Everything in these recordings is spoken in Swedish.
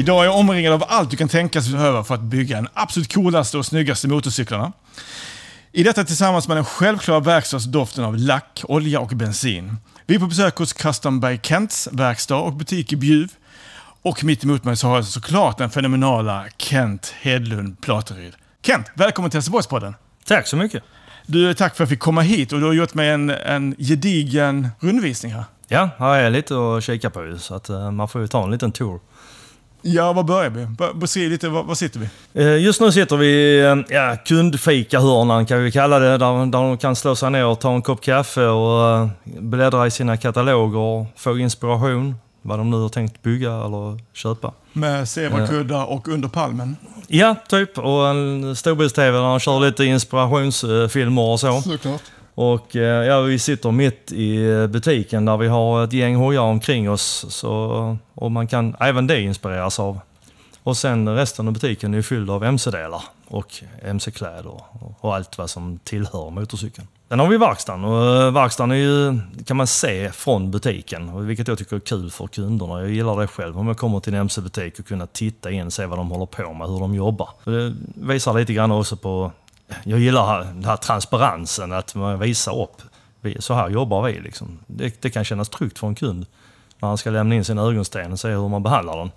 Idag är jag omringad av allt du kan tänkas behöva för att bygga den absolut coolaste och snyggaste motorcyklarna. I detta tillsammans med den självklara verkstadsdoften av lack, olja och bensin. Vi är på besök hos Custom by Kents verkstad och butik i Bjuv. Och mitt emot mig så har jag såklart den fenomenala Kent Hedlund Plateryd. Kent, välkommen till Helsingborgspodden. Tack så mycket. Du, tack för att jag fick komma hit och du har gjort mig en, en gedigen rundvisning här. Ja, här är lite att kika på ju, så att uh, man får ju ta en liten tour. Ja, var börjar vi? Beskriv lite, var, var, sitter vi? Uh, just nu sitter vi i uh, ja, kundfikahörnan kan vi kalla det, där, där de kan slå sig ner och ta en kopp kaffe och uh, bläddra i sina kataloger och få inspiration vad de nu har tänkt bygga eller köpa. Med zebrakuddar och under palmen? Ja, typ. Och en storbilds-tv där de kör lite inspirationsfilmer och så. Såklart. Och eh, ja, vi sitter mitt i butiken där vi har ett gäng hojar omkring oss. Så, och man kan även det inspireras av. Och sen resten av butiken är fylld av mc-delar och mc-kläder och allt vad som tillhör motorcykeln. Sen har vi verkstaden och eh, verkstaden är ju, kan man se från butiken, vilket jag tycker är kul för kunderna. Jag gillar det själv om jag kommer till en mc-butik och kunna titta in, se vad de håller på med, hur de jobbar. Det visar lite grann också på, jag gillar den här transparensen, att man visar upp, så här jobbar vi. Liksom. Det, det kan kännas tryggt för en kund när han ska lämna in sin ögonsten och se hur man behandlar den.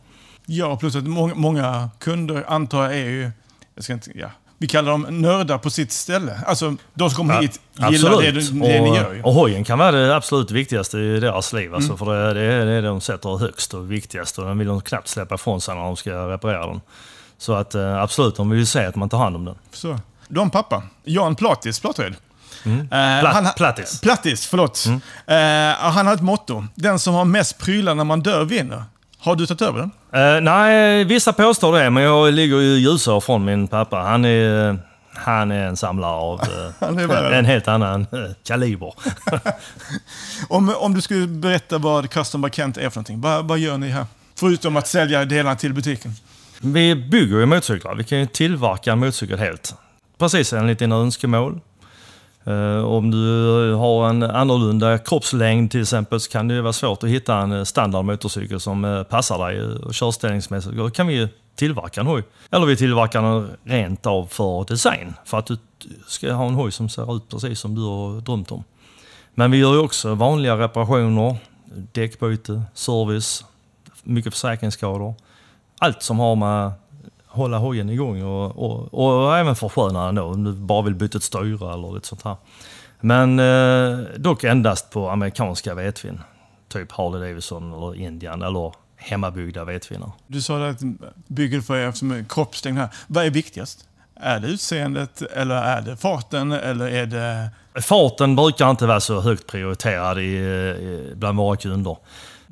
Ja, plus att många, många kunder antar jag är ju, jag ska inte, ja, vi kallar dem nördar på sitt ställe. Alltså, de som kommer ja, hit gillar absolut. det, det och, ni gör. Ju. Och hojen kan vara det absolut viktigaste i deras liv. Alltså, mm. För det, det, är det de sätter högst och viktigast och den vill de knappt släppa ifrån sig när de ska reparera den. Så att eh, absolut, de vill ju se att man tar hand om den. Så. Du har en pappa, Jan Platis Platred. Mm. Pla han, plattis. Plattis, förlåt. Mm. Uh, han har ett motto. Den som har mest prylar när man dör vinner. Har du tagit över den? Uh, nej, vissa påstår det, men jag ligger ju ljusår från min pappa. Han är, han är en samlare av uh, en helt annan kaliber. om, om du skulle berätta vad Custom by Kent är för någonting, vad, vad gör ni här? Förutom att sälja delarna till butiken. Vi bygger ju motorcyklar. Vi kan ju tillverka en motorcykel helt. Precis enligt dina önskemål. Uh, om du har en annorlunda kroppslängd till exempel så kan det vara svårt att hitta en eh, standard motorcykel som uh, passar dig och körställningsmässigt. Då kan vi tillverka en hoj. Eller vi tillverkar den rent av för design. För att du ska ha en hoj som ser ut precis som du har drömt om. Men vi gör ju också vanliga reparationer, däckbyte, service, mycket försäkringsskador. Allt som har med hålla hojen igång och, och, och även försköna den då, om du bara vill byta ett styre eller lite sånt här. Men eh, dock endast på amerikanska vetvin. Typ Harley Davidson eller Indian eller hemmabyggda vetvinnar. Du sa att bygger för er som kroppslängd här. Vad är viktigast? Är det utseendet eller är det farten eller är det... Farten brukar inte vara så högt prioriterad i, i, bland våra kunder.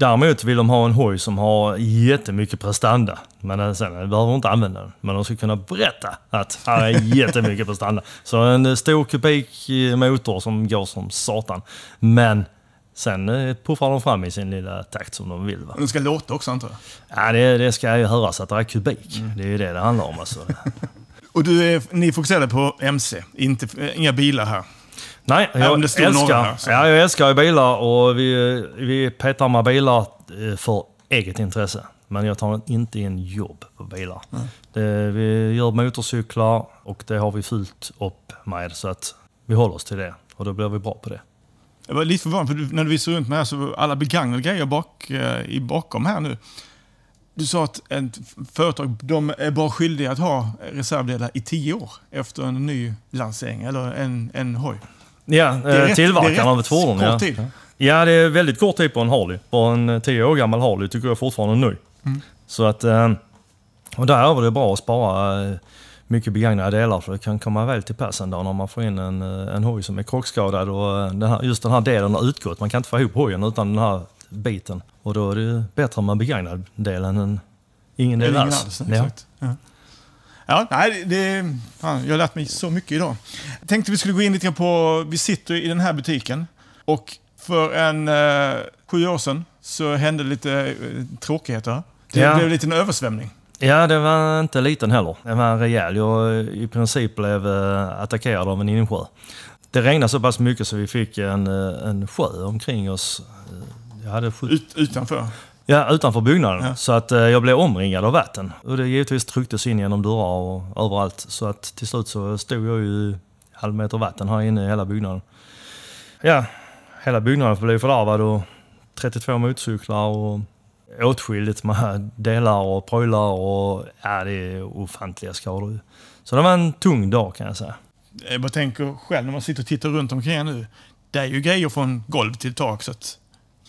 Däremot vill de ha en hoj som har jättemycket prestanda. Men sen behöver de inte använda den. Men de ska kunna berätta att här är jättemycket prestanda. Så en stor kubik motor som går som satan. Men sen eh, puffar de fram i sin lilla takt som de vill. Va? Den ska låta också antar jag? Ja, det, det ska ju höras att det är kubik. Mm. Det är ju det det handlar om. Alltså. Och du är, ni fokuserar på MC, inte, inga bilar här? Nej, jag älskar, här, ja, jag älskar bilar och vi, vi petar med bilar eh, för eget intresse. Men jag tar inte in jobb på bilar. Mm. Det, vi gör motorcyklar och det har vi fullt upp med så att vi håller oss till det. Och då blir vi bra på det. Jag var lite förvånad, för du, när du visade runt mig här så alla begagnade grejer bak, eh, i bakom här nu. Du sa att ett företag de är bara skyldiga att ha reservdelar i tio år efter en ny lansering eller en, en hoj. Ja, eh, tillverkaren av ett fordon. Kort ja. tid. ja, det är väldigt kort tid på en Harley. På en eh, tio år gammal Harley tycker jag fortfarande är ny. Mm. Så att, eh, och där är det bra att spara mycket begagnade delar för det kan komma väl till pass en dag när man får in en, en hoj som är krockskadad och den här, just den här delen har utgått. Man kan inte få ihop hojen utan den här biten. Och då är det bättre med begagnad delen än ingen del alls. Ja. Ja. Ja, nej, det, fan, jag har lärt mig så mycket idag. Jag tänkte vi skulle gå in lite på, vi sitter i den här butiken och för en eh, sju år sedan så hände lite eh, tråkigheter. Det ja. blev lite en översvämning. Ja, det var inte liten heller. Det var rejäl. Jag i princip blev eh, attackerad av en insjö. Det regnade så pass mycket så vi fick en, eh, en sjö omkring oss. Jag hade Ut, utanför? Ja, utanför byggnaden. Ja. Så att eh, jag blev omringad av vatten. Och det givetvis trycktes in genom dörrar och överallt. Så att till slut så stod jag ju halv meter vatten här inne i hela byggnaden. Ja, hela byggnaden blev fördärvad och 32 motorcyklar och åtskilligt med delar och prylar och ja, det är ofantliga skador. Så det var en tung dag kan jag säga. Jag bara tänker själv när man sitter och tittar runt omkring nu. Det är ju grejer från golv till tak så att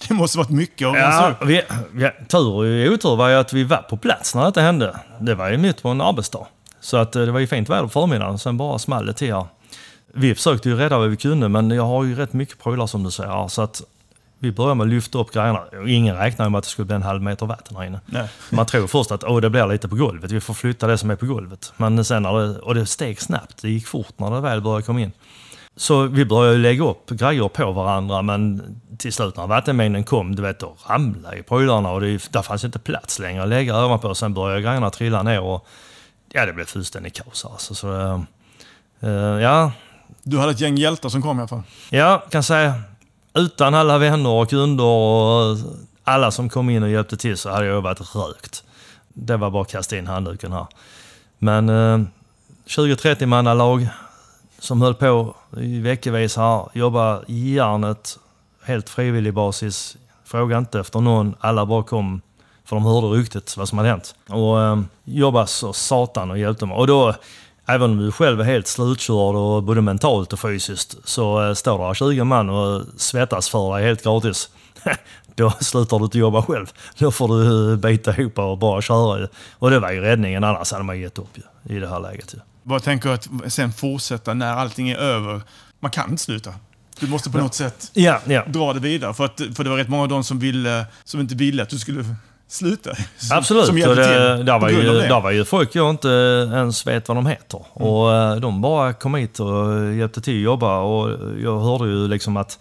det måste varit mycket att rensa Ja, upp. vi, ja, tur och otur var ju att vi var på plats när detta hände. Det var ju mitt på en arbetsdag. Så att eh, det var ju fint väder på förmiddagen, sen bara small det till här. Vi försökte ju rädda vad vi kunde, men jag har ju rätt mycket prylar som du säger. Så att vi började med att lyfta upp grejerna. Ingen räknade med att det skulle bli en halv meter vatten här inne. Nej. Man tror först att Åh, det blir lite på golvet, vi får flytta det som är på golvet. Men sen när det, och det steg snabbt, det gick fort när det väl började komma in. Så vi började lägga upp grejer på varandra men till slut när vattenmängden kom, du vet, då ramlade ju prylarna och det, där fanns inte plats längre att lägga ovanpå. Sen började grejerna trilla ner och ja, det blev fullständigt kaos alltså. Så, eh, ja, Du hade ett gäng hjältar som kom i alla fall. Ja, kan säga. Utan alla vänner och kunder och alla som kom in och hjälpte till så hade jag varit rökt. Det var bara att kasta in handduken här. Men eh, 20-30 mannalag som höll på i veckovis här, jobba järnet, helt frivillig basis. Fråga inte efter någon, alla bara kom för de hörde ryktet vad som hade hänt. Och eh, jobba så satan och hjälpte mig. Och då, även om du själv är helt slutkörd och både mentalt och fysiskt, så eh, står där 20 man och svettas för dig helt gratis. Då slutar du inte jobba själv. Då får du eh, bita ihop och bara köra. Och det var ju räddningen, annars hade man gett upp ju, i det här läget. Ju. Bara tänker att sen fortsätta när allting är över. Man kan inte sluta. Du måste på något sätt Ja, ja. dra det vidare. För, att, för det var rätt många av dem som, ville, som inte ville att du skulle sluta. Som, Absolut. Som och det, där, var ju, det. där var ju folk jag inte ens vet vad de heter. Och eh, de bara kom hit och hjälpte till att jobba. Och jag hörde ju liksom att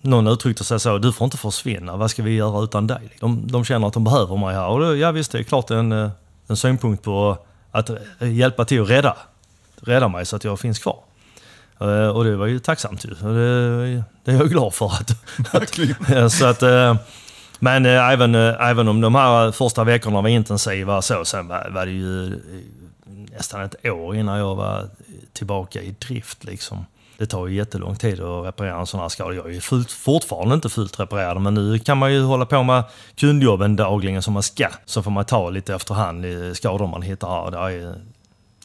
någon uttryckte sig så, du får inte försvinna, vad ska vi göra utan dig? De, de känner att de behöver mig här. Och det, ja visst, det är klart en, eh, en synpunkt på att eh, hjälpa till att rädda, rädda mig så att jag finns kvar. Eh, Och det var ju tacksamt ju. Det, det är jag glad för. Att. Ja, så att, eh, men eh, även, även om de här första veckorna var intensiva så, sen var, var det ju nästan ett år innan jag var tillbaka i drift. Liksom. Det tar ju jättelång tid att reparera en sån här skada. Jag är fullt, fortfarande inte fullt reparerad, men nu kan man ju hålla på med kundjobben dagligen som man ska. Så får man ta lite efterhand i skador man hittar. Det är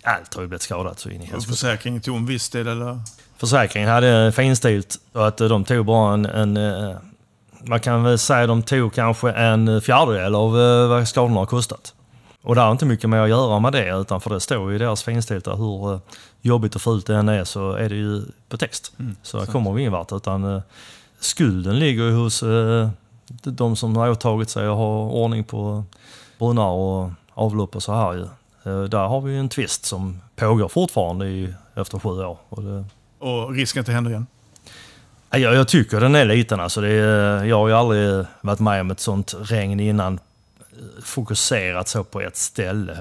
allt har ju blivit skadat så in i helvete. försäkringen tog en viss del eller? Försäkringen hade finstilt och att de tog bara en, en eh, man kan väl säga att de tog kanske en fjärdedel av eh, vad skadorna har kostat. Och det har inte mycket med att göra med det, utan för det står ju i deras finstilta hur eh, jobbigt och fult det än är så är det ju på text. så där kommer vi ingen vart, utan skulden ligger ju hos de som har åtagit sig att ha ordning på brunnar och avlopp och så här ju. Eh, Där har vi en tvist som pågår fortfarande i, efter sju år. Och det, Och risken att det händer igen? Ja, Jag, jag tycker den är liten. Alltså det är, jag har ju aldrig varit med om ett sånt regn innan eh, fokuserat så på ett ställe.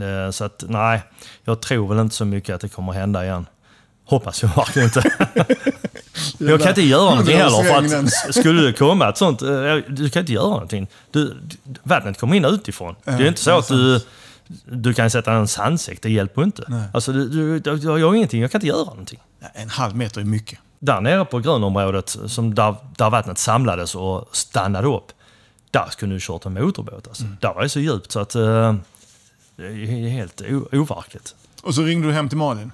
Eh, Så att nej, jag tror väl inte så mycket att det kommer hända igen. Hoppas jag verkligen inte. jag kan inte göra någonting heller. För att skulle det komma ett sånt, du kan inte göra någonting. Du, vattnet kommer in utifrån. Det är inte så att du, du kan sätta en sandsäck, det hjälper inte. Nej. Alltså, du, du, jag gör ingenting, jag kan inte göra någonting. En halv meter är mycket. Där nere på grönområdet, som där, där vattnet samlades och stannade upp, där skulle du kört en motorbåt. Alltså. Där var det så djupt så att eh, det är helt overkligt. Och så ringde du hem till Malin?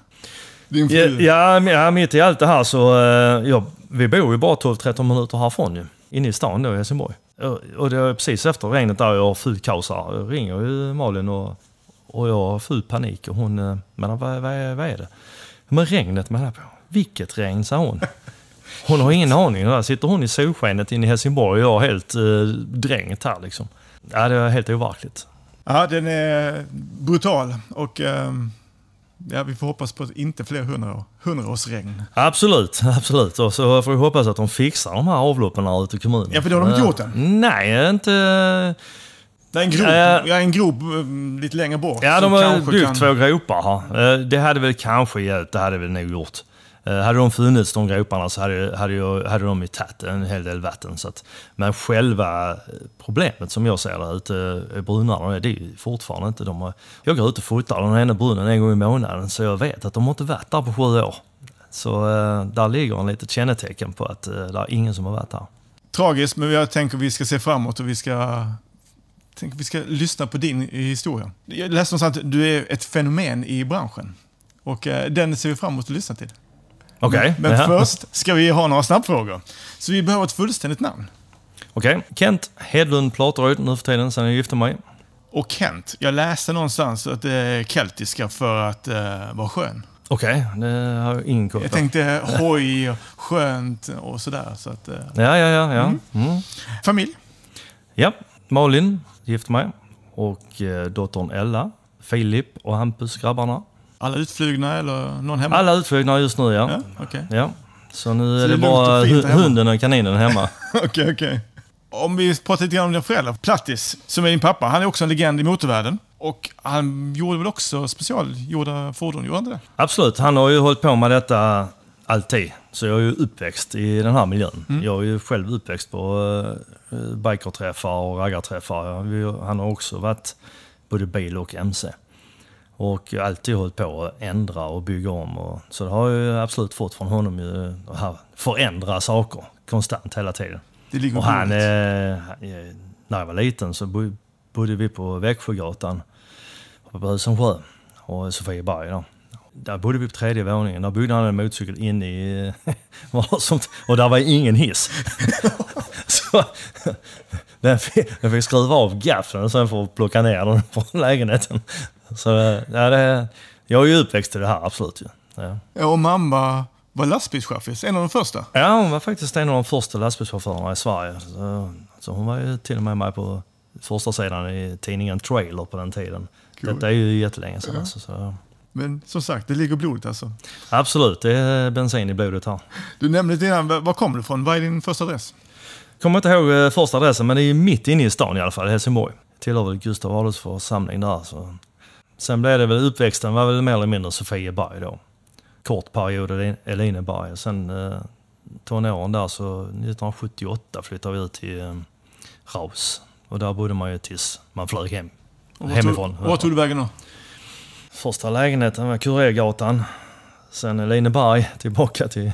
Din Ja, fru? ja, ja, mitt i allt det här så, eh, ja, vi bor ju bara 12-13 minuter härifrån ju. Inne i stan då i Helsingborg. Och- det är precis efter regnet där jag har fullt kaos här. Jag ringer ju Malin och, och jag har full panik. Och hon, menar men vad, vad, är- vad är det? Men regnet menar jag på. Vilket regn, sa hon. Hon har ingen aning. Där sitter hon i solskenet inne i Helsingborg och jag är helt eh, dränkt här liksom. Ja, det är helt overkligt. Ja, den är brutal och eh, ja, vi får hoppas på inte fler hundra år. Hundraårsregn. Absolut, absolut. Och så får vi hoppas att de fixar de här avloppen här ute i kommunen. Ja, för det har de inte Eh, gjort än. Nej, inte... Det är en grop, ja, en grop eh, lite längre bort. Ja, de har byggt kan- två gropar här. Eh, Det hade väl kanske hjälpt, det hade väl nog gjort. Eh, hade de funnits, de groparna, så hade, hade, hade de ju tagit en hel del vatten. Så att, men själva eh, problemet som jag ser det ute eh, brunnarna, det är ju fortfarande inte... De har, jag går ut och fotar den ena brunnen en gång i månaden, så jag vet att de har inte varit där på sju år. Så där ligger en litet kännetecken på att det är ingen som har varit här. Tragiskt, men jag tänker att vi ska se framåt och vi ska, tänker vi ska lyssna på din historia. Jag läste någonstans att du är ett fenomen i branschen. Och eh, den ser vi fram emot att lyssna till. Okej. Men ja. först ska vi ha några snabbfrågor. Så vi behöver ett fullständigt namn. Okej. Kent Hedlund Plateryd nu för tiden, sen jag gifte mig. Och Kent, jag läste någonstans att det är keltiska för att uh, vara skön. Okej, det har jag ingen koll Jag på. tänkte hoj, och skönt och sådär. Så att, uh, Ja, ja, ja. ja. Mm. familj? Ja, Malin gifte mig. Och eh, dottern Ella, Filip och Hampus, grabbarna. Alla utflugna eller någon hemma? Alla utflugna just nu, ja. Ja, okej. ja. Så nu Så är det och bara hunden och kaninen hemma. Okej, okej. Om vi pratar lite grann om dina föräldrar. Plattis, som är din pappa, han är också en legend i motorvärlden. Och han gjorde väl också specialgjorda fordon, gjorde han inte det? Absolut, han har ju hållit på med detta alltid. Så jag är ju uppväxt i den här miljön. Jag är ju själv uppväxt på uh, bikerträffar och raggarträffar. Han har också varit både bil och MC. Och alltid hållit på att ändra och bygga om. Och, så det har jag absolut fått från honom ju, att förändra saker konstant hela tiden. Det ligger Och han, eh, när jag var liten så bo- bodde vi på Växjögatan på Husumsjö och Sofieberg. Då. Där bodde vi på tredje våningen. Där byggde han en motorcykel inne i och där var ingen hiss. så, den, fick, den fick skruva av gaffeln och sen att plocka ner den från lägenheten. Så eh, ja, det, jag är ju uppväxt i det här, absolut. ju. Ja. Ja, och mamma var lastbilschaffis, en av de första. Ja, hon var faktiskt en av de första lastbilschaufförerna i Sverige. Så, så hon var ju till och med med på första sidan i tidningen Trailer på den tiden. Cool. Detta är ju jättelänge sedan. Alltså, så. Men som sagt, det ligger blodet alltså. Absolut, det är bensin i blodet här. Du nämnde lite grann, var kommer du ifrån? Vad är din första adress? Kommer inte ihåg eh, första adressen, men det är mitt inne i stan i alla fall, Helsingborg. Tillhör väl Gustav Adolfs församling där. Så. Sen blev det väl uppväxten var väl mer eller mindre Sofieberg då. Kort period i Elineberg. och Sen eh, tonåren där så 1978 flyttade vi ut till eh, Raus. Och där bodde man ju tills man flög hem. Och Hemifrån. Tog, vart tog du vägen då? Första lägenheten var Kurégatan. Sen Elineberg tillbaka till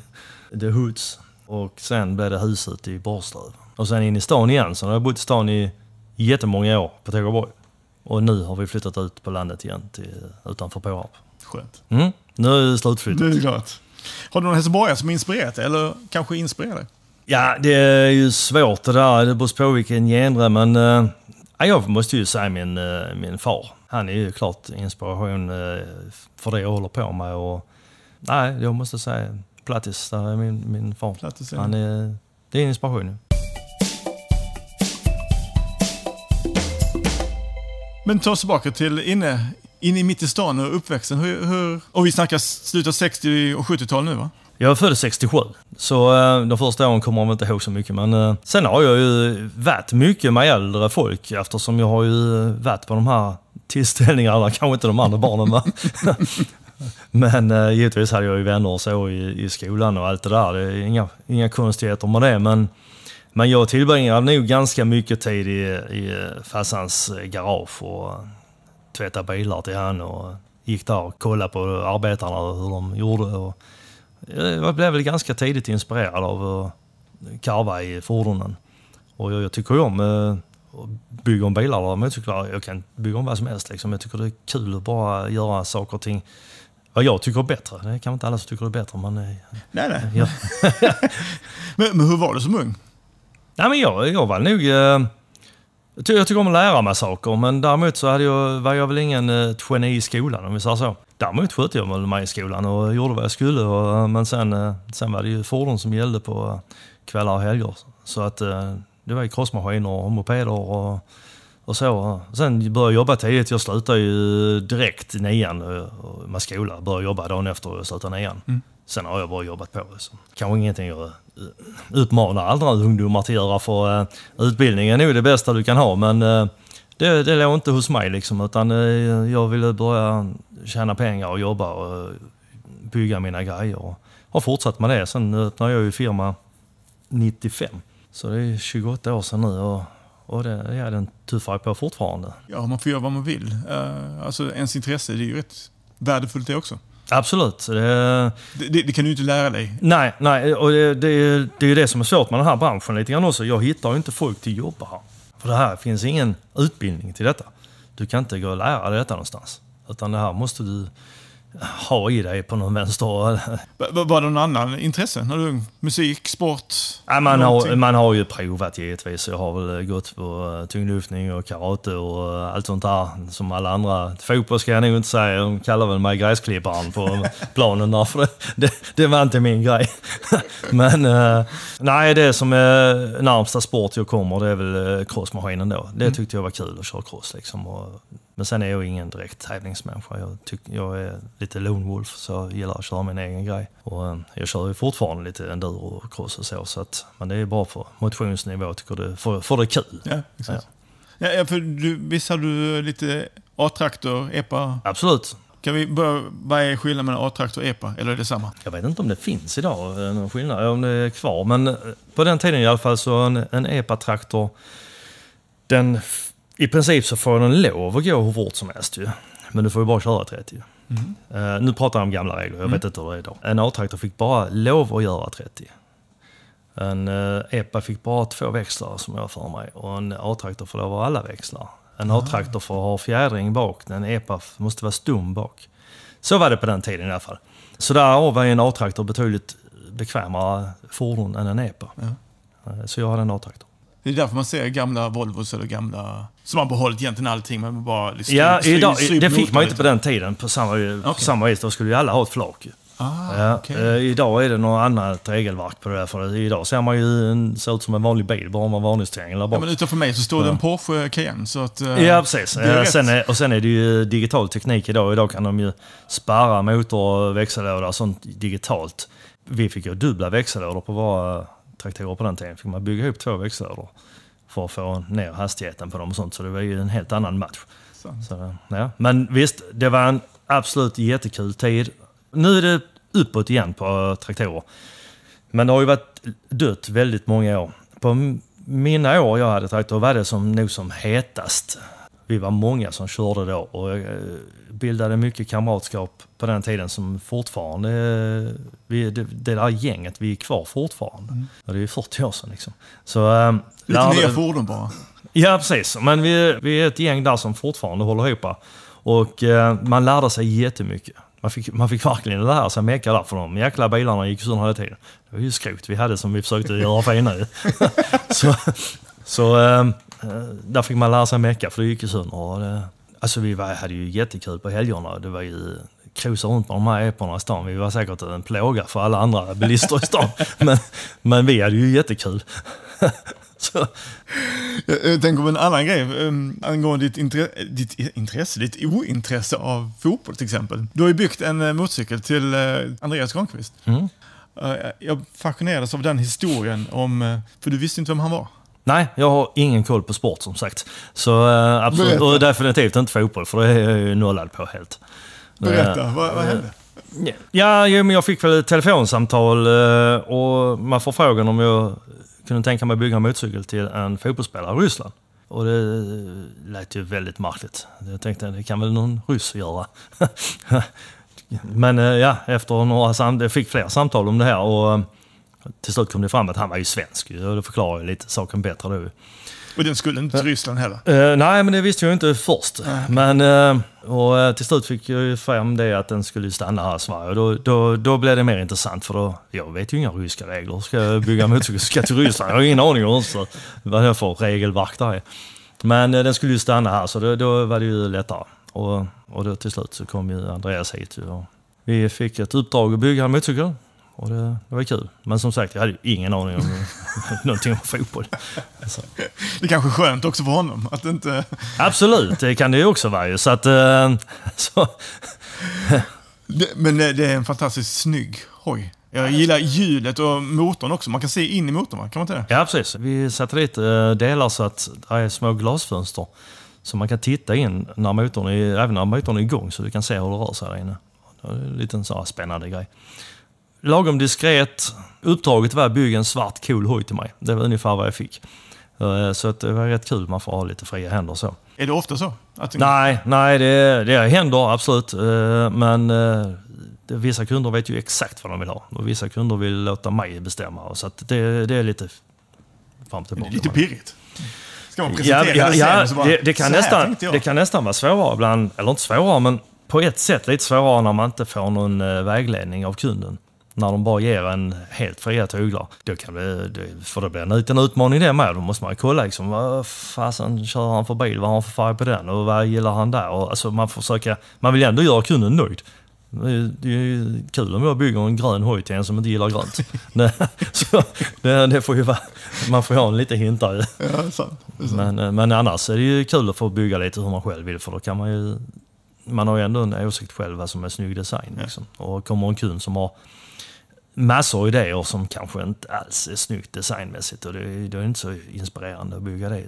The Hoods. Och sen blev det huset i Borslöv. Och sen in i stan igen. Så nu har jag bott i stan i jättemånga år på Tågaborg. Och nu har vi flyttat ut på landet igen till, utanför Påarp. Skönt. Mm. Nu är det slutflyttat. Det är klart. Har du någon helsingborgare som inspirerat dig? Eller kanske inspirerar dig? Ja, det är ju svårt det där. Det beror på vilken genre. Men ja, jag måste ju säga min, eh, min far. Han är ju klart inspiration eh, för det jag håller på med. Och, nej, jag måste säga Plattis, där är min, min far. Plattis är- Han är, det är inspiration. Men ta oss tillbaka till inne, inne i mitt i stan och uppväxten. Hur, hur, och vi snackar slutet av 60 och 70-tal nu va? Jag är född 67, så eh, de första åren kommer man inte ihåg så mycket. Men eh, sen har jag ju varit mycket med äldre folk eftersom jag har ju varit på de här tillställningarna, kanske inte de andra barnen va? Men eh, givetvis hade jag ju vänner och så i, i skolan och allt det där. Det är inga, inga konstigheter med det. Men, men jag tillbringade nog ganska mycket tid i, i farsans garage och tvätta bilar till han och gick där och kollade på arbetarna och hur de gjorde. Och jag blev väl ganska tidigt inspirerad av att karva i fordonen. Och jag, jag tycker ju om eh, att bygga om bilar och motorcyklar. Jag kan bygga om vad som helst. Liksom. Jag tycker det är kul att bara göra saker och ting vad jag tycker är bättre. Det är kanske inte alla som tycker det är bättre. Men, eh, Nej, nej. ja. Men, men hur var du som ung? Nej, men jag, jag var nog... Eh, jag, tycker om att lära mig saker, men däremot så hade jag, var jag väl ingen eh, geni i skolan om vi säger så. Däremot skötte jag väl mig i skolan och gjorde vad jag skulle. Och, eh, men sen, eh, sen var det ju fordon som gällde på eh, kvällar och helger. Så att det var ju crossmaskiner och mopeder och, och så. Sen började jag jobba tidigt. Jag slutade ju direkt nian med skola. Började jobba dagen efter jag slutade nian. Mm. Sen har jag bara jobbat på. Så. Kanske ingenting jag utmanar andra ungdomar till att göra för eh, utbildning är nog det bästa du kan ha. Men eh, det, det låg inte hos mig liksom. Utan eh, jag ville börja tjäna pengar och jobba och bygga mina grejer. Och har fortsatt med det. Sen öppnade jag ju firma 95. Så det är 28 år sedan nu och, och det, ja, den tuffar jag på fortfarande. Ja, man får göra vad man vill. Alltså ens intresse, det är ju rätt värdefullt det också. Absolut. Det, det, det, det kan du inte lära dig. Nej, nej och det, det, är ju det som är svårt med den här branschen lite grann också. Jag hittar ju inte folk till att jobba här. För det här finns ingen utbildning till detta. Du kan inte gå och lära dig detta någonstans. Utan det här måste du ha i dig på någon vänster. Var det någon annan intresse när du? Musik, sport? Ja, man, har, man har ju provat givetvis. Jag har väl gått på eh, tyngdlyftning och karate och eh, allt sånt där som alla andra. Fotboll ska jag nog inte säga. De kallar väl mig gräsklipparen på planen där, för det, det, det, var inte min grej. Men eh, nej, det som är närmsta sport jag kommer det är väl crossmaskinen då. Det mm. tyckte jag var kul att köra cross liksom. Och men sen är jag ingen direkt tävlingsmänniska. Jag, tyck, jag är lite lone wolf så jag gillar att köra min egen grej. Och eh, jag kör ju fortfarande lite enduro och cross och så. så att, men det är bra på motionsnivå tycker du. För, för det är kul. Ja, exakt. Ja. Ja, för du, visst har du lite A-traktor, EPA? Absolut. Kan vi börja, vad är skillnaden mellan A-traktor och EPA? Eller är det samma? Jag vet inte om det finns idag, eh, någon skillnad, om det är kvar. Men eh, på den tiden i alla fall så en, en EPA-traktor, den i princip så får den lov att gå hur fort som helst ju. Men du får ju bara köra 30. Mm. Uh, nu pratar jag om gamla regler, jag mm. vet inte hur det är idag. En A-traktor fick bara lov att göra 30. En uh, EPA fick bara två växlar som jag för mig och en A-traktor får lov att ha alla växlar. En A-traktor får ha fjädring bak, en EPA måste vara stum bak. Så var det på den tiden i alla fall. Så därav var en A-traktor betydligt bekvämare fordon än en EPA. Ja. Uh, så jag hade en A-traktor. Det är därför man ser gamla Volvos eller gamla... Som har behållit egentligen allting, men bara... Liksom, ja, idag, det fick man inte på den tiden på samma, okay. samma vis. Då skulle ju alla ha ett flak. Ah, ja, okay. eh, idag är det något annat regelverk på det där. För idag ser man ju en, ser ut som en vanlig bil, bara med varningstriangel där bak. Ja, men utanför mig så står det en Porsche Cayenne. Så att, eh, ja, precis. Eh, sen är, och sen är det ju digital teknik idag. Idag kan de ju spärra motor och växellåda och sånt digitalt. Vi fick ju dubbla växellådor på våra traktorer på den tiden fick man bygga ihop två växellådor för att få ner hastigheten på dem och sånt. Så det var ju en helt annan match. Så, ja. Men visst, det var en absolut jättekul tid. Nu är det uppåt igen på traktorer. Men det har ju varit dött väldigt många år. På mina år jag hade traktor var det som nog som hetast. Vi var många som körde då och eh, bildade mycket kamratskap på den tiden som fortfarande, vi, det, det där gänget, vi är kvar fortfarande. Mm. Och det är ju 40 år sedan liksom. Så, ähm, Lite lär, nya fordon bara. Ja, precis. Men vi, vi är ett gäng där som fortfarande håller ihop. Och äh, man lärde sig jättemycket. Man fick, man fick verkligen lära sig mecka där, för de jäkla bilarna gick sönder hela tiden. Det var ju skrot vi hade som vi försökte göra fina Så, så där fick man lära sig mecka, för det gick ju sönder. Och det, Alltså vi var, hade ju jättekul på helgerna. Det var ju cruisa runt med de här eporna i stan. Vi var säkert en plåga för alla andra bilister i stan. men, men vi hade ju jättekul. Så. Jag tänker på en annan grej um, angående ditt, intre ditt intresse, ditt ointresse av fotboll till exempel. Du har ju byggt en uh, motorcykel till uh, Andreas Granqvist. Mm. Uh, jag fascinerades av den historien om, för du visste inte vem han var. Nej, jag har ingen koll på sport som sagt. Så äh, absolut, och definitivt inte fotboll, för det är jag ju nollad på helt. Berätta, äh, vad, vad hände? Ja, jag fick väl ett telefonsamtal eh, och man får frågan om jag kunde tänka mig bygga en motorcykel till en fotbollsspelare i Ryssland. Och det lät ju väldigt märkligt. Jag tänkte, det kan väl någon ryss göra. Men ja, efter några samtal, jag fick fler samtal om det här och till slut kom det fram att han var ju svensk. Och det förklarar ju lite saken bättre då. Och den skulle inte till Ryssland heller? Uh, nej, men det visste jag inte först. Uh, men, uh, och uh, till slut fick jag ju fram det att den skulle stanna här i Sverige. Då, då, då blev det mer intressant för då, jag vet ju inga ryska regler. Ska jag bygga motorcykel ska till Ryssland? Jag har ingen aning om så, vad det är för regelverk där är. Men den skulle ju stanna här så då, då var det ju lättare. Och, och då till slut så kom ju Andreas hit. Och vi fick ett uppdrag att bygga en motorcykel. Och det, det var kul. Men som sagt, jag hade ingen aning om någonting om fotboll. Alltså. Det är kanske skönt också för honom att inte... Absolut, det kan det ju också vara Så att, äh, så. det, men det, det är en fantastiskt snygg hoj. Jag gillar hjulet och motorn också. Man kan se in i motorn, kan man inte det? Ja, precis. Vi sätter dit eh, delar så att det är små glasfönster. Så man kan titta in när motorn är, även när motorn är igång så du kan se hur det rör sig där inne. Det är en liten så spännande grej. Lagom diskret. Uppdraget var att bygga en svart cool hoj till mig. Det var ungefär vad jag fick. Eh, Så att det var rätt kul, man får ha lite fria händer så. Är det ofta så? Att Nej, nej det, det händer absolut. Eh, Men eh, vissa kunder vet ju exakt vad de vill ha. Och vissa kunder vill låta mig bestämma. Så att det, det är lite fram och Det är tillbaka. lite pirrigt. Ska man presentera Ja, ja, det sen bara, det, det, kan "Så här nästan, tänkte jag." det kan nästan vara svårare ibland. Eller inte svårare, men på ett sätt lite svårare när man inte får någon vägledning av kunden. När de bara ger en helt fria tyglar. Då kan det, det, för det blir en liten utmaning det med. Då måste man ju kolla liksom, vad fasen kör han för bil? Vad har han för färg på den? Och vad gillar han där? Och, alltså, man, får försöka, man vill ändå göra kunden nöjd. Det är, ju kul om jag bygger en grön hoj till en som inte gillar grönt. så, det, det får ju vara, man får ju ha en liten hint där. Ja, det är sant. Det är sant. Men, eh, men annars är det ju kul att få bygga lite hur man själv vill för då kan man ju... Man har ju ändå en åsikt själv vad som är snygg design. Liksom. Och kommer en kund som har massor av idéer som kanske inte alls är snyggt designmässigt och det, är- då är det inte så inspirerande att bygga det.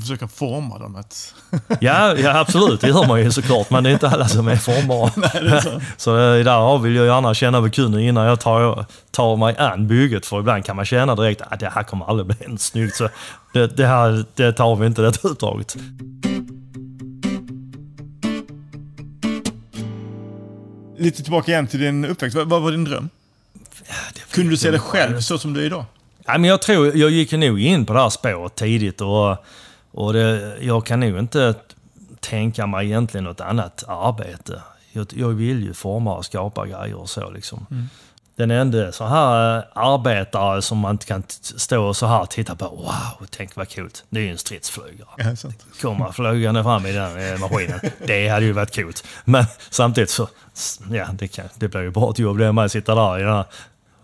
Försöka forma dem. Ett... Ja, ja absolut, det gör man ju såklart men det är inte alla som är formbara. så eh, där vill jag gärna känna kunden innan jag tar, tar mig an bygget för ibland kan man känna direkt att det här kommer aldrig bli en snyggt. Så det, det här det tar vi inte det utdraget. Lite tillbaka igen till din uppväxt. Vad var din dröm? Kunde du se dig själv så som du är idag? Ja, men jag tror, jag gick nog in på det här spåret tidigt och, och det, jag kan nog inte tänka mig egentligen något annat arbete. Jag, jag vill ju forma och skapa grejer och så liksom. Den enda så här arbetare som man inte kan stå och så här och titta på, wow, tänk vad coolt. Det är ju en stridsflygare. Ja. Komma flygande fram i den eh, maskinen. Det hade ju varit coolt. Men samtidigt så, ja, det, kan, det blir ju bra jobb det med att sitta där i den här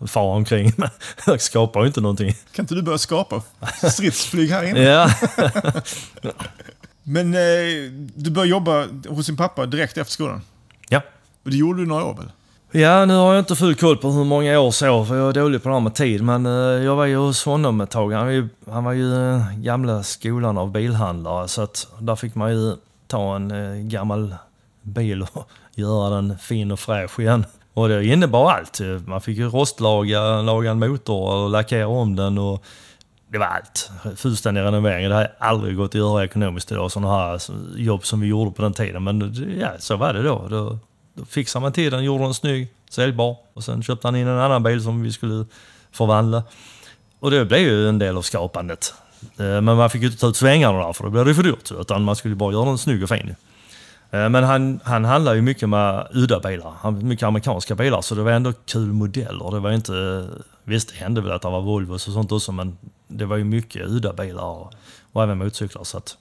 fara omkring. Jag skapar ju inte någonting. Kan inte du börja skapa stridsflyg här inne? Ja, Men eh, du började jobba hos din pappa direkt efter skolan? ja. Och det gjorde du några år väl? Ja, nu har jag inte full koll på hur många år så, för jag är dålig på det här med tid. Men eh, jag var ju hos honom ett tag. Han var ju, han var ju eh, gamla skolan av bilhandlare, så att där fick man ju ta en eh, gammal bil och göra den fin och fräsch igen. Och det innebar allt. Man fick ju rostlaga, laga en motor och lackera om den och det var allt. Fullständig renovering. Det hade aldrig gått att göra ekonomiskt idag, sådana här jobb som vi gjorde på den tiden. Men ja, så var det då. Då, då fixade man till den, gjorde den snygg, säljbar. Och sen köpte han in en annan bil som vi skulle förvandla. Och det blev ju en del av skapandet. Eh, men man fick ju inte ta ut svängarna där, för då blev det för dyrt. Utan man skulle bara göra den snygg och fin. Eh, men han, han handlar ju mycket med eh, udda bilar. Mycket amerikanska bilar, så det var ändå kul modeller. Det var inte... Eh, visst, det hände väl att det var Volvos och sånt också, men det var ju mycket udda bilar och, och även motorcyklar. Så, att,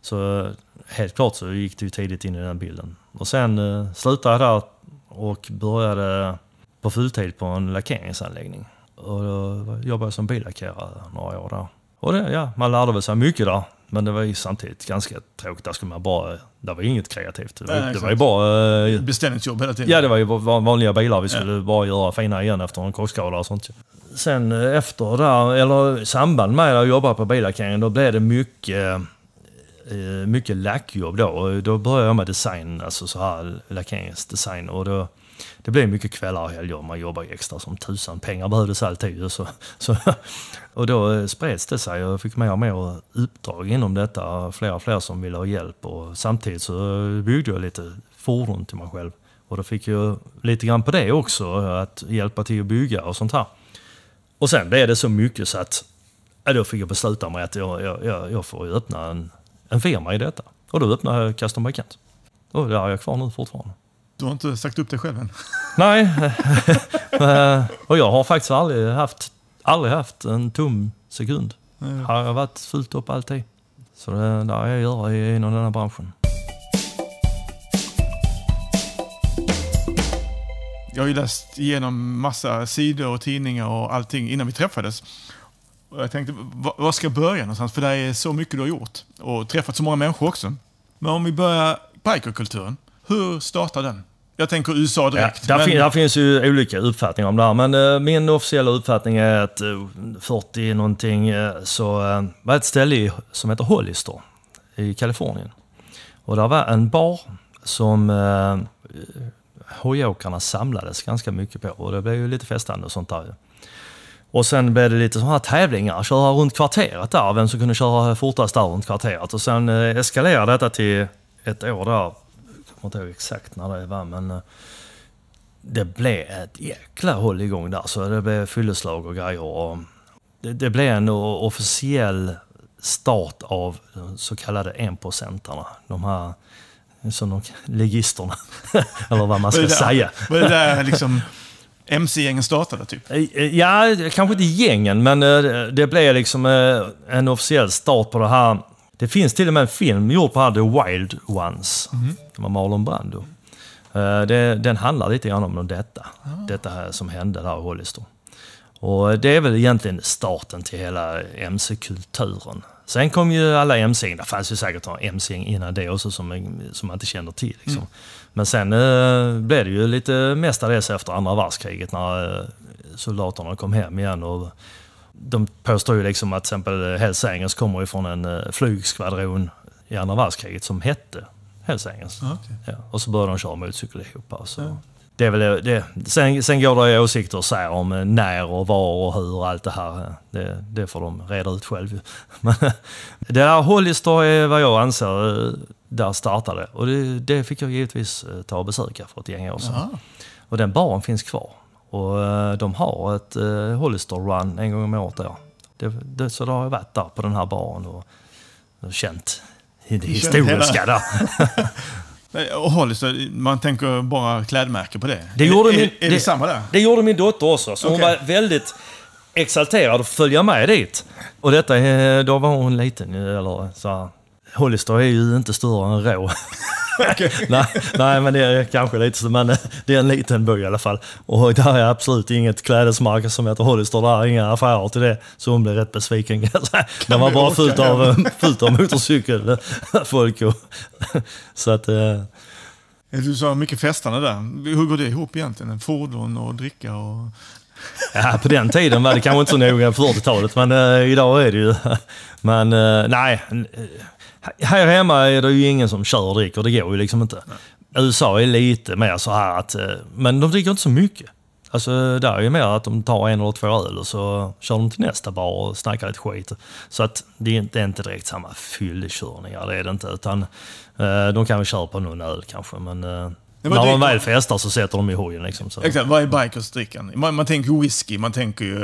så helt klart så gick det ju tidigt in i den bilden. Och sen eh, slutade jag där och började på fulltid på en lackeringsanläggning. Och då jobbade jag som billackerare några år där. Och det, ja, man lärde väl sig mycket där. Men det var ju samtidigt ganska tråkigt. Där skulle man bara... Det var inget kreativt. Det var, Nej, det var ju bara... eh, Beställningsjobb hela tiden? Ja, det var ju van- vanliga bilar. Vi skulle bara göra fina igen efter en krockskada och sånt. Sen eh, efter där, eller i samband med att jag jobbade på billackeringen, då blev det mycket, eh, mycket lackjobb då. Då började jag med design, alltså så här lackeringsdesign. Och då, det blev mycket kvällar och helger. Man jobbade extra som tusan. Pengar behövdes alltid. Så, så, och då spreds det sig och jag fick mer och mer uppdrag inom detta. Fler och fler som ville ha hjälp. Och samtidigt så byggde jag lite fordon till mig själv. Och då fick jag lite grann på det också, att hjälpa till att bygga och sånt här. Och sen blev det så mycket så att ja, då fick jag besluta mig att jag, jag, jag, får ju öppna en, en firma i detta. Och då öppnade jag Custom by Och det har jag kvar nu fortfarande. Du har inte sagt upp dig själv än? Nej, Eh, och jag har faktiskt aldrig haft, aldrig haft en tom sekund. Har jag varit fullt upp alltid. Så det där jag gör i- inom den här branschen. Jag har ju läst igenom massa sidor och tidningar och allting innan vi träffades. Och jag tänkte, va- var ska jag börja någonstans? För det är så mycket du har gjort. Och träffat så många människor också. Men om vi börjar bikerkulturen. Hur startar den? Jag tänker USA direkt. Ja, där, men- fin, där finns ju olika uppfattningar om det här, men eh, min officiella uppfattning är att eh, 40 någonting eh, så var ett ställe som heter Hollister i Kalifornien. Och där var en bar som eh, hojåkarna samlades ganska mycket på. Och det blev ju lite festande och sånt där. Och sen blev det lite sådana här tävlingar, köra runt kvarteret där, vem som kunde köra fortast där runt kvarteret. Och sen eskalerade detta till ett år där, kommer inte ihåg exakt när det var, men eh, det blev ett jäkla håll igång där. Så det blev fylleslag och grejer. Och det, det blev en officiell start av de så kallade enprocentarna. De här som de, ligisterna, eller vad man ska säga. Var det där liksom MC-gängen startade typ? Eh, Ja, kanske inte gängen, men eh, det blev liksom eh, en officiell start på det här. Det finns till och med en film gjord på här The Wild Ones. Det var Marlon Brando. Eh, Det, den handlar lite grann om detta. Detta här som hände där i Hollister. Och det är väl egentligen starten till hela MC-kulturen. Sen kom ju alla MC, det fanns ju säkert några MC innan det också som, som man inte känner till. Liksom. Men sen eh, blev det ju lite mestadels efter andra världskriget när eh, soldaterna kom hem igen. Och de påstår ju liksom att till exempel Hells Angels kommer ifrån en eh, flygskvadron i andra världskriget som hette Hells Angels. Ja, okej. Ja, och så började de köra motorcykel ihop. Så. Det är väl det. Sen, sen går det åsikter så här om eh, när och var och hur och allt det här. Det, det får de reda ut själv. Men det där Hollister är vad jag anser eh, där startade. Och det, det fick jag givetvis eh, ta och besöka för ett gäng år sedan. Jaha. Och den baren finns kvar. Och eh, de har ett eh, Hollister Run en gång om året där. Det, det, så då har jag varit där på den här baren och, och känt det historiska där. Och Hollister, man tänker bara klädmärke på det. Det är, gjorde är, min- är, det det- samma där? Det gjorde min dotter också, så hon Okej. var väldigt exalterad att följa med dit. Och detta, är- då var hon liten eller så. Hollister är ju inte större än Rå. nej, nej, men det är kanske lite så, men det är en liten by i alla fall. Och där är absolut inget klädesmärke som heter Hollister, där är inga affärer till det. Så hon blev rätt besviken. det var bara fullt av, fullt av motorcykelfolk. och- Så att... eh, Du sa mycket festande där. Hur går det ihop egentligen? Fordon och dricka och... Ja, på den tiden var det kanske inte så noga på 40-talet, men eh, idag är det ju... Men eh, nej, eh, här hemma är det ju ingen som kör och dricker, det går ju liksom inte. USA är lite mer så här att, eh, men de dricker inte så mycket. Alltså där är ju mer att de tar en eller två öl och så kör de till nästa bar och snackar lite skit. Så att det är inte, det är inte direkt samma fyllekörningar, det är det inte. Utan eh, de kan väl köra på någon öl kanske, men eh, vad när de väl festar så sätter de i hojen liksom. Så. Exakt, vad är bikersdrickan? Man, man tänker whisky, man tänker ju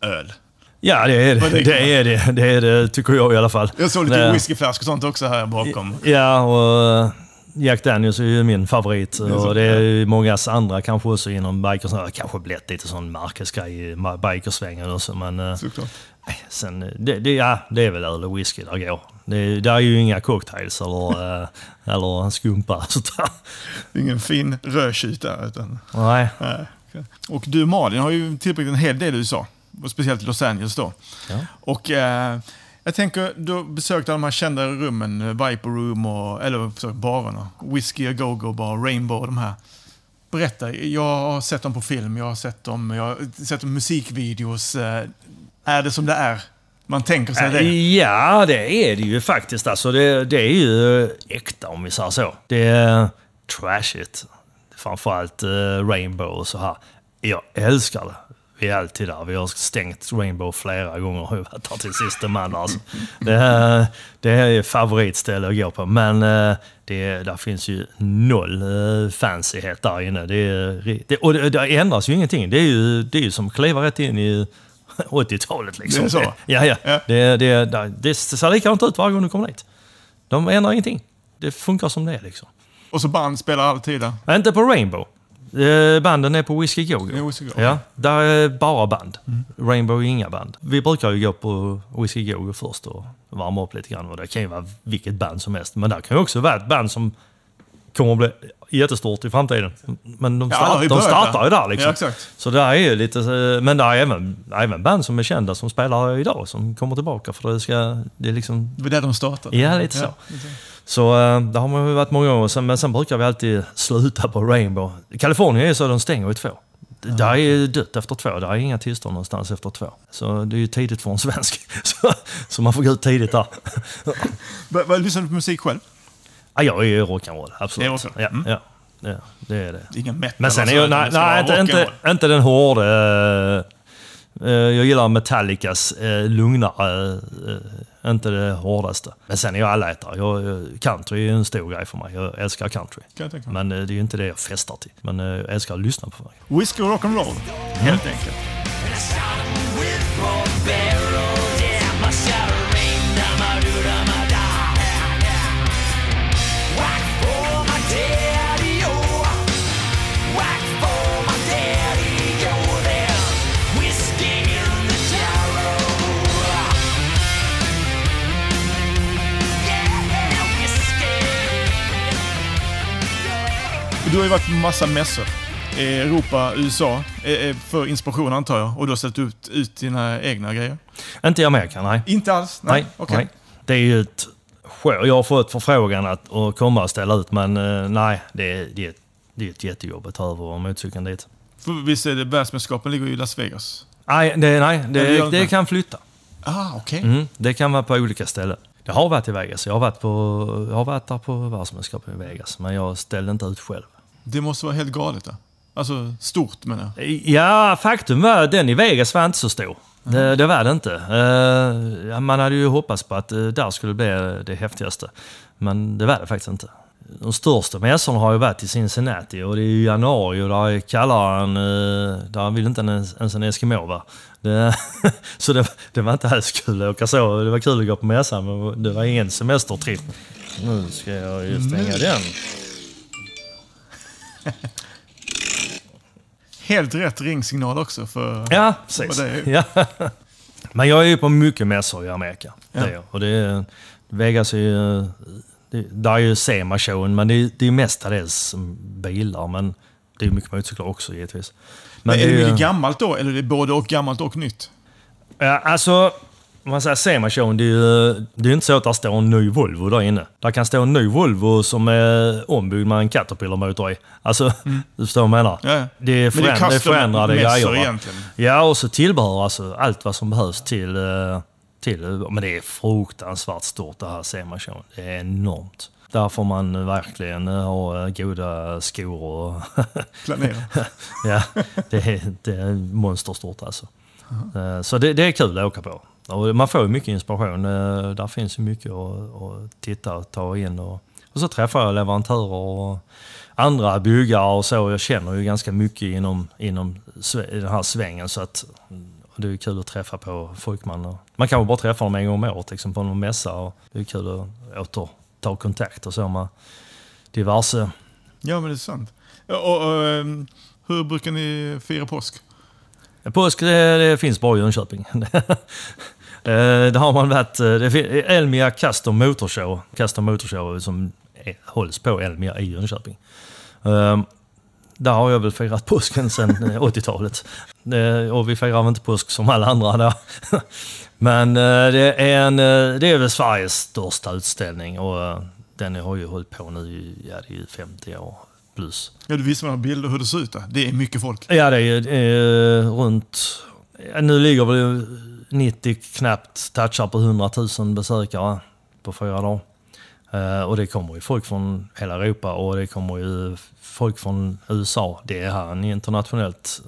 öl. Ja, det är det. Det är det, det är det, tycker jag i alla fall. Jag såg lite whiskyflaskor och sånt också här bakom. Ja, och eh, Jack Daniels är ju min favorit. Och det är ju många andra kanske också inom bikers. Det kanske blivit lite sån märkesgrej i bikersvängen också. Men eh, Såklart. nej, sen, eh, det, det, ja, det är väl öl och whisky där går. Det, där är ju inga cocktails eller, eh, eller skumpa. Sånt där. Ingen fin rödtjut där. Utan, Nej. nej. Och du Malin har ju tillbringat en hel del i USA. Och speciellt Los Angeles då. Ja. Och eh, jag tänker, du har besökt alla de här kända rummen, eh, Viper Room och, eller så, barerna. Whiskey A Go-Go Bar, Rainbow och de här. Berätta, jag har sett dem på film, jag har sett dem, jag har sett dem musikvideos. Eh, är det som det är? Man tänker sig det. Ja, det är det ju faktiskt. Alltså, det, det är ju äkta om vi säger så. Det är trashigt. Framförallt uh, Rainbow och så här. Jag älskar det. Vi är alltid där. Vi har stängt Rainbow flera gånger och varit där till sista man. Alltså. Det, är- det är favoritställe att gå på. Men eh, det, där finns ju noll uh, fancyhet där inne. Det, det, och det, det ändras ju ingenting. Det är ju, det är ju som att kliva rätt in i 80-talet. Liksom. Det är så? Ja, ja. Ja. Det, det, det, det ser likadant ut varje gång du kommer dit. De ändrar ingenting. Det funkar som det är liksom. Och så band spelar alltid där. Inte på Rainbow. Eh, Banden är på Whiskey Go Det är Go. Whiskey Go-Go. Ja, där är bara band. Rainbow är inga band. Vi brukar ju gå på Whiskey Go Go först och värma upp lite grann. Och det kan ju vara vilket band som helst. Men där kan ju också vara ett band som kommer att bli jättestort i framtiden. Men de, Ja, start, ju de startar ju där. liksom. Ja, exakt. Så där är ju lite, eh, men där är även, även band som är kända som spelar idag som kommer tillbaka för det ska, det är liksom Det var där de startade. Ja, lite så. Så eh, där har man ju varit många gånger. Sen, men sen brukar vi alltid sluta på Rainbow. Kalifornien är så de stänger i två. Det Där är dött efter två. Där är inga tillstånd någonstans efter två. Så det är ju tidigt för en svensk. Så, så man får gå ut tidigt där. Lyssnar du på musik själv? Ja, jag är ju rock'n'roll, Det absolut. också. Ja, Mm. ja. Ja, det är det. Det Ingen metal. Men sen är alltså, jag, nej, det nej inte, inte, inte den hårda. eh, eh, jag gillar Metallicas eh, lugnare, inte det hårdaste. Men sen är jag allätare. Jag, jag- country är en stor grej för mig. Jag älskar country. Jag. Men eh, det är ju inte det jag festar till. Men eh, jag älskar att lyssna på det. Whisky och rock'n'roll, helt enkelt. Du har ju varit på massa mässor. i Europa, USA, eh, eh, för inspiration antar jag. Och du har ställt ut, ut dina egna grejer. Inte i Amerika, nej. Inte alls? Nej, Okej. nej. Det är ju ett sjö. Jag har fått förfrågan att, att komma och ställa ut, men eh, nej, det är, det, är, det är ett jättejobb att ta över motorcykeln dit. För visst är det världsmästerskapen ligger i Las Vegas? Nej, det, nej, det det, kan flytta. Ah, okej. Mm, det kan vara på olika ställen. Jag har varit i Vegas. Jag har varit, på, jag har varit där på världsmästerskapet i Vegas, men jag ställde inte ut själv. Det måste vara helt galet det. Alltså stort menar jag. Ja, faktum var att den i Vegas var inte så stor. Det, det var det inte. Ja, man hade ju hoppats på att uh, där skulle bli eh, det häftigaste. Men det var det faktiskt inte. De största mässorna har ju varit i Cincinnati och det är i januari och där är kallare än... Uh, där vill inte ens, ens en eskimo vara. Det, så det, det var inte alls kul att åka så. Det var kul att gå på mässan men det var ingen semestertripp. Nu ska jag ju stänga den. Helt rätt ringsignal också för... Ja, precis. det är. Ja. Men jag är ju på mycket mässor i Amerika. Ja. Det är. Och det är, Vegas är ju... Det, där är ju SEMA-showen, men det är, det är mestadels bilar. Men det är mycket motorcyklar också givetvis. Men är det ju- mycket gammalt då? Eller är det både och gammalt och nytt? Ja, alltså, om man säger SEMA-showen, det är ju det är inte så att det står en ny Volvo där inne. Där kan stå en ny Volvo som är ombyggd med en Caterpillar-motor i. Alltså, du förstår vad jag menar? Ja, ja. Det är, föränd- det är förändrade grejer. egentligen. Ja, och så tillbehör, alltså allt vad som behövs till... eh, till men det är fruktansvärt stort det här SEMA-showen. Det är enormt. Där får man verkligen eh, ha eh, goda skor och... Planera. ja, det är, det är monsterstort alltså. Eh, Så det, det är kul att åka på. Och man får ju mycket inspiration. Eh, Där finns ju mycket att, att titta och ta in. Och, och så träffar jag leverantörer och andra byggare och så. Jag känner ju ganska mycket inom, inom den här svängen. Så att, det är kul att träffa på folk man... Man kan ju bara träffa dem en gång om året liksom, på någon mässa. Och det är kul att åter ta kontakt och så med diverse Ja, men det är sant. Och, och, ehm, hur brukar ni fira påsk? Påsk det, det finns bara i Jönköping. Eh, det har man varit. eh, Det Elmia Custom Motor Show. Custom Motor Show som hålls på Elmia i Jönköping. Eh, Där har jag väl firat påsken sedan eh, 80-talet. Eh, Och vi firar väl inte påsk som alla andra där. Men det är, en, det är väl Sveriges största utställning och den har ju hållit på nu i ja, det är ju 50 år plus. Ja, du visar några bilder hur det ser ut där. Det är mycket folk. Ja, det är, det är runt... Nu ligger väl 90 knappt touchar på 100 000 besökare på fyra dagar. Eh, och det kommer ju folk från hela Europa och det kommer ju folk från USA. Det är här en internationellt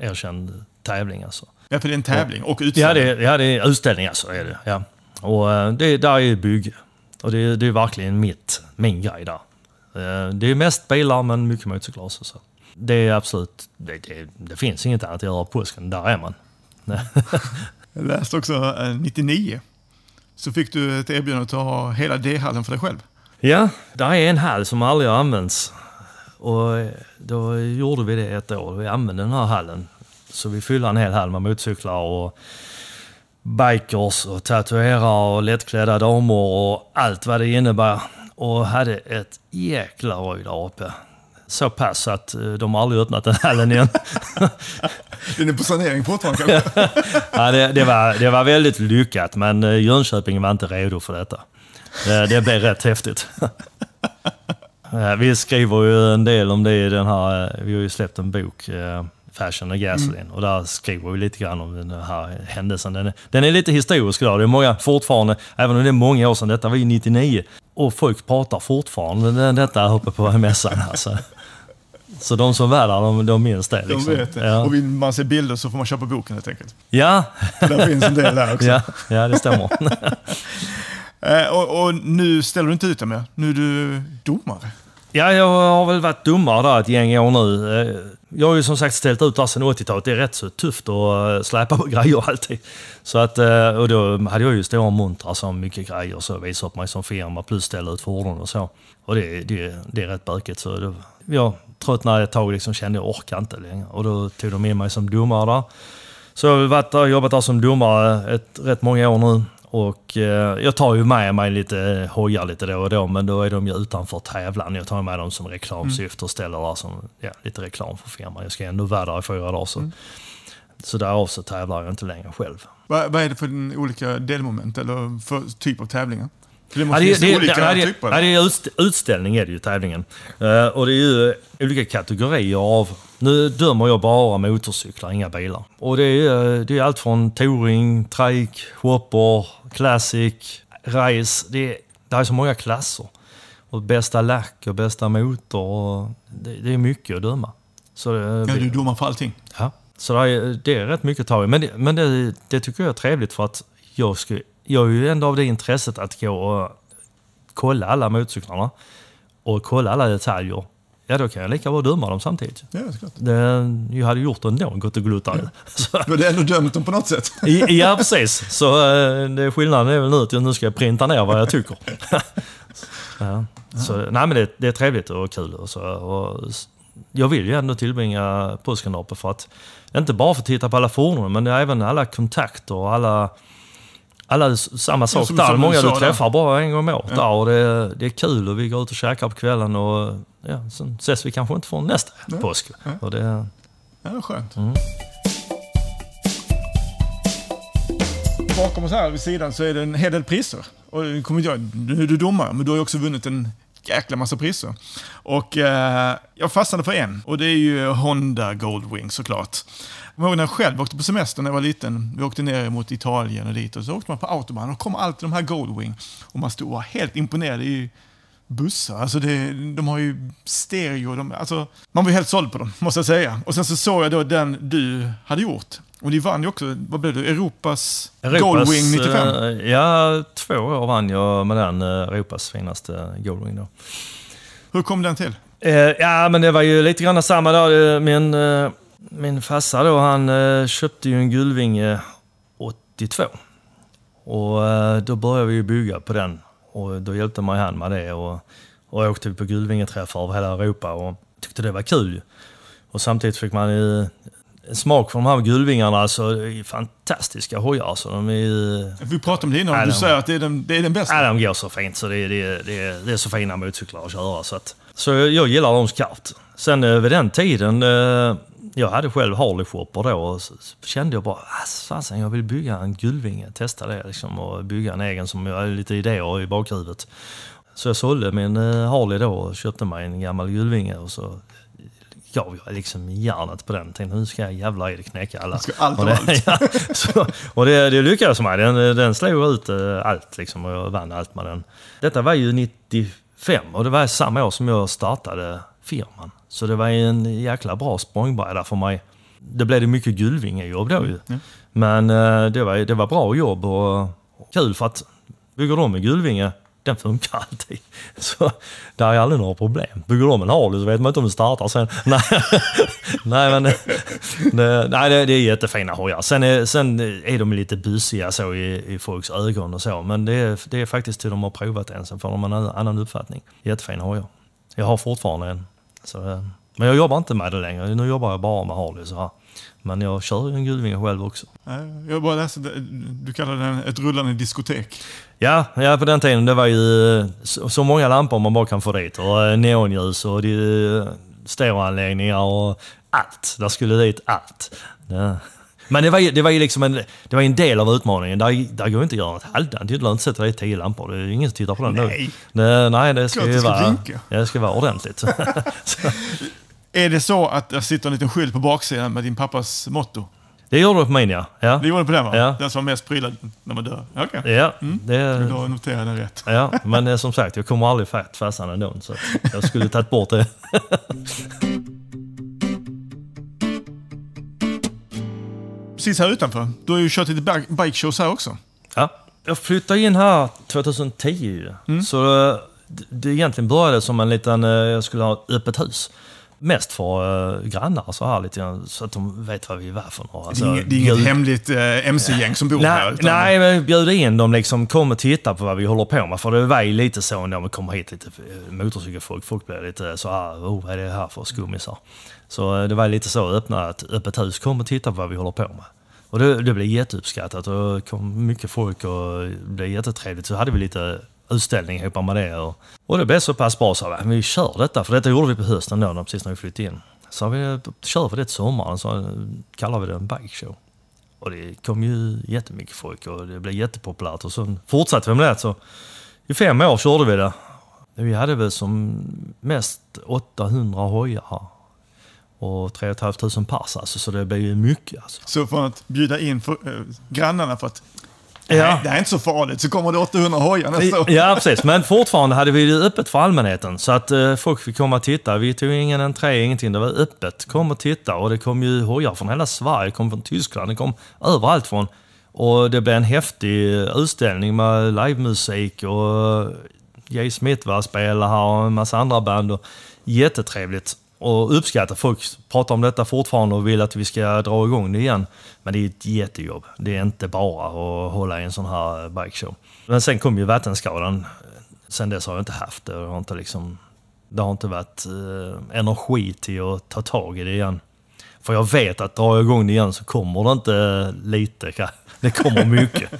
eh, erkänd tävling alltså. Ja, för det är en tävling och Ja, utställning. det, är- ja, det är utställning alltså. Är det, ja. Och eh, det, där är bygge. Och det, det är verkligen mitt, min grej där. Det är mest bilar men mycket motorcyklar också. Så. Det är absolut, det, det, det finns inget annat att göra på påsken. Där är man. Jag läste också eh, 99. Så fick du ett erbjudande att ta hela D-hallen för dig själv. Ja, där är en hall som aldrig har använts. Och eh, då gjorde vi det ett år. Vi använde den här hallen. Så vi fyllde en hel hall med motorcyklar och bikers och tatuerare och lättklädda damer och allt vad det innebär. Och hade ett jäkla röj där uppe. Så pass att eh, de har aldrig öppnat den hallen igen. Den är på sanering fortfarande kanske? ja, det, det, var, det var väldigt lyckat, men eh, Jönköping var inte redo för detta. Det, det blev rätt häftigt. Eh, Vi skriver ju en del om det i den här, vi har ju släppt en bok, Fashion och Gasoline. Och där skriver vi lite grann om den här händelsen. Den är, den är lite historisk idag. Det är många fortfarande, även om det är många år sedan, detta var ju 99. Och folk pratar fortfarande detta uppe på mässan. Alltså. Så de som var där, de, de minns det. De Liksom. vet det. Ja. Och vill man se bilder så får man köpa boken helt enkelt. Ja. Där finns en del där också. ja, ja, det stämmer. Eh, och, och nu ställer du inte ut det mer. Nu är du domare. Ja, jag har väl varit domare där ett gäng år nu. Eh, Jag har ju som sagt ställt ut där sedan 80-talet. Det är rätt så tufft att eh, släpa på grejer alltid. Så att, och då hade jag ju stora montrar som mycket grejer så visa upp mig som firma plus ställa ut fordon och så. Och det, det, det är rätt bökigt. Så det, jag tröttnade ett tag och liksom kände jag orkar inte längre. Och då tog de in mig som domare där. Så jag har varit där, jobbat där som domare ett, rätt många år nu. Och eh, jag tar ju med mig lite eh, hojar lite då och då, men då är de ju utanför tävlan. Jag tar med dem som reklamsyfte och ställer där som ja, lite reklam för firman. Jag ska ändå vara där i fyra dagar. Så, så därav så tävlar jag inte längre själv. Vad, vad är det för olika delmoment eller för typ av tävlingar? Det Ja, måste det, finnas det, olika ja, det, typer. ja, det är utst- utställning är det ju, tävlingen. Eh, och det är ju olika kategorier av... Nu dömer jag bara motorcyklar, inga bilar. Och det är, eh, det är allt från touring, trike, hopper, classic, race. Det är, det är så många klasser. Och bästa lack och bästa motor. Och det, det är mycket att döma. Så det, ja, du är domare för allting. Ja, så det är, det är rätt mycket att ta i. Men, det, men det, det tycker jag är trevligt för att jag, ska, jag är ju ändå av det intresset att gå och kolla alla motorcyklarna och kolla alla detaljer. Ja, då kan jag lika bra döma dem samtidigt. Ja, det är klart. Det, jag hade gjort det ändå, gått och gluttat. Så, Du hade ändå dömt dem på något sätt. ja, precis. Så eh, det, skillnaden är väl nu att jag nu ska jag printa ner vad jag tycker. ja. Så, nej, men det, det är trevligt och kul. Och så, och jag vill ju ändå tillbringa påsken där uppe för att, inte bara för att titta på alla fordon, men är även alla kontakter och alla alla samma sak som- där. som du Många du där. träffar bara en gång om året där och det, det är kul och vi går ut och käkar på kvällen och ja, sen ses vi kanske inte förrän nästa påsk. Och det, Ja, det är skönt. Mm. Bakom oss här vid sidan så är det en hel del priser. Och nu kommer jag, nu är du domare, men du har ju också vunnit en jäkla massa priser. Och eh, jag fastnade för en, och det är ju Honda Goldwing såklart. Jag ihåg när jag själv åkte på semester när jag var liten. Vi åkte ner mot Italien och dit och så åkte man på autobahn och kom alltid de här Goldwing. Och man stod och var helt imponerad. Det är ju bussar. Alltså det, de har ju stereo. De, alltså, man var helt såld på dem, måste jag säga. Och sen så såg jag då den du hade gjort. Och ni vann ju också, vad blev det, Europas, Goldwing 95. eh, Ja, två år vann jag med den eh, Europas finaste Goldwing då. Hur kom den till? Eh, ja, men det var ju lite grann samma dag. Min, min farsa då, han eh, köpte ju en Gullvinge 82. Och eh, då började vi bygga på den. Och då hjälpte mig han med det. Och, och åkte på Gullvingeträffar över hela Europa och tyckte det var kul. Och samtidigt fick man ju en smak för de här gullvingarna. Alltså, det är fantastiska hojar. Alltså, de är. Vi pratade om det innan, Nej, du säger att det är den, det är den bästa. Ja, de går så fint så det, det, det, det är så fina motorcyklar att köra. Så, att, så jag gillar dem skarpt. Sen eh, vid den tiden, jag hade själv Harley Shopper då och så, kände jag bara, "Ah, fasen jag vill bygga en Gullvinge, testa det liksom och bygga en egen som jag hade lite idéer i bakhuvudet. Så jag sålde min eh, Harley då och köpte mig en gammal Gullvinge och så gav jag liksom järnet på den. Tänkte nu ska jag jävlar i det knäcka alla. Ska allt och det, ja, så, och det, det lyckades mig. Den, den slog ut eh, allt liksom och jag vann allt med den. Detta var ju 95 och det var samma år som jag startade firman. Så det var en jäkla bra språngbräda för mig. Det blev det mycket Gullvingejobb då ju. Men eh, det var, det var bra jobb och, kul för att bygger de en Gullvinge, den funkar alltid. Så där är aldrig några problem. Bygger de en Harley så vet man inte om den startar sen. Nej, nej men det, nej, det, det är jättefina hojar. Sen är, sen är de lite busiga så i, i folks ögon och så. Men det är, det är faktiskt till de har provat en, sen får de en annan uppfattning. Jättefina hojar. Jag har fortfarande en. Så, eh, men jag jobbar inte med det längre. Nu jobbar jag bara med Harley så här. Men jag kör ju en Gullvinge själv också. Jag bara läste, du kallade den ett rullande diskotek. Ja, ja, på den tiden det var ju eh, så, många lampor man bara kan få dit. Och eh, neonljus och stereoanläggningar och allt. Där skulle dit allt. Ja. Men det var, ju, det var ju liksom en, det var en del av utmaningen. Där, där går inte att göra något halvdant. Du inte sätta dit tio lampor. Det är ingen som tittar på den Nej. nu. Det, nej, det ska Klart det ju ska vara, blinka. det ska vara ordentligt. Är det så att det sitter en liten skylt på baksidan med din pappas motto? Det gjorde du på min ja. Ja, Det gjorde på den va? Ja. Den som var mest prylad när man dör? Okej. ja Mm. det, Då noterar jag den rätt. ja men eh, som sagt, jag kommer aldrig fatt farsan ändå. Så att jag skulle tagit bort det. Precis här utanför. Du har ju kört lite bike- shows här också. Ja. Jag flyttade in här 2010 ju. Så eh, det, egentligen började som en liten, eh, jag skulle ha öppet hus. Mest för eh, grannar så här lite grann, så att de vet vad vi är för några. Det Alltså, är inget, det är inget bjud- hemligt eh, MC-gäng som bor här. Nej, utan- nej, men bjuda in dem liksom, kom och titta på vad vi håller på med. För det var ju lite så när man kommer hit lite motorcykelfolk, folk blir lite så här, oh, vad är det här för skummisar? Så eh, det var lite så, öppna ett öppet hus, kom och titta på vad vi håller på med. Och det, det blev jätteuppskattat och det kom mycket folk och det blev jättetrevligt. Så hade vi lite utställning ihop med det. Och, och det blev så pass bra så vi, vi kör detta, för detta gjorde vi på hösten då, när- precis när vi flyttade in. Så vi eh, kör vi det till sommaren, så eh, kallar vi det en bike show. Och det kom ju jättemycket folk och det blev jättepopulärt. Och sen fortsatte vi med det. Så I fem år körde vi det. Vi hade väl som mest 800 hojar. Och 3 500 pass alltså, så det blev ju mycket alltså. Så för att bjuda in för, eh, grannarna för att Ja. nej, det är inte så farligt, så kommer det 800 hojar nästa år. Ja, precis. Men fortfarande hade vi det öppet för allmänheten. Så att eh, folk fick komma och titta. Vi tog ingen entré, ingenting. Det var öppet. Kom och titta. Och det kom ju hojar från hela Sverige. Det kom från Tyskland. Det kom överallt från. Och det blev en häftig utställning med livemusik och Jay Smith var spelare här och en massa andra band. Och jättetrevligt. Och uppskattar. Folk pratar om detta fortfarande och vill att vi ska dra igång det igen. Men det är ett jättejobb. Det är inte bara att hålla i en sån här bike show. Men sen kom ju vattenskadan. Sen dess har jag inte haft det. Det har inte, liksom, det har inte varit eh, energi till att ta tag i det igen. För jag vet att drar jag igång det igen så kommer det inte lite. Det kommer mycket.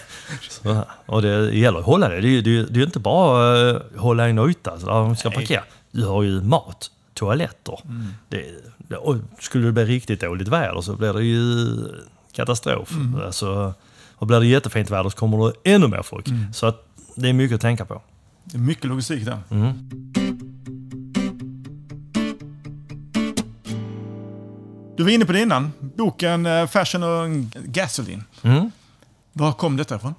så, och det gäller att hålla det. Det är ju inte bara eh, hålla en yta där de ska parkera. Du har ju mat, toaletter. Det, det, och skulle det bli riktigt dåligt väder så blir det ju katastrof. Alltså, och blir det jättefint väder så kommer det ännu mer folk. Så att det är mycket att tänka på. Det är mycket logistik där. Mm. Du var inne på det innan. Boken eh, Fashion och Gasoline. Mm. Var kom detta ifrån?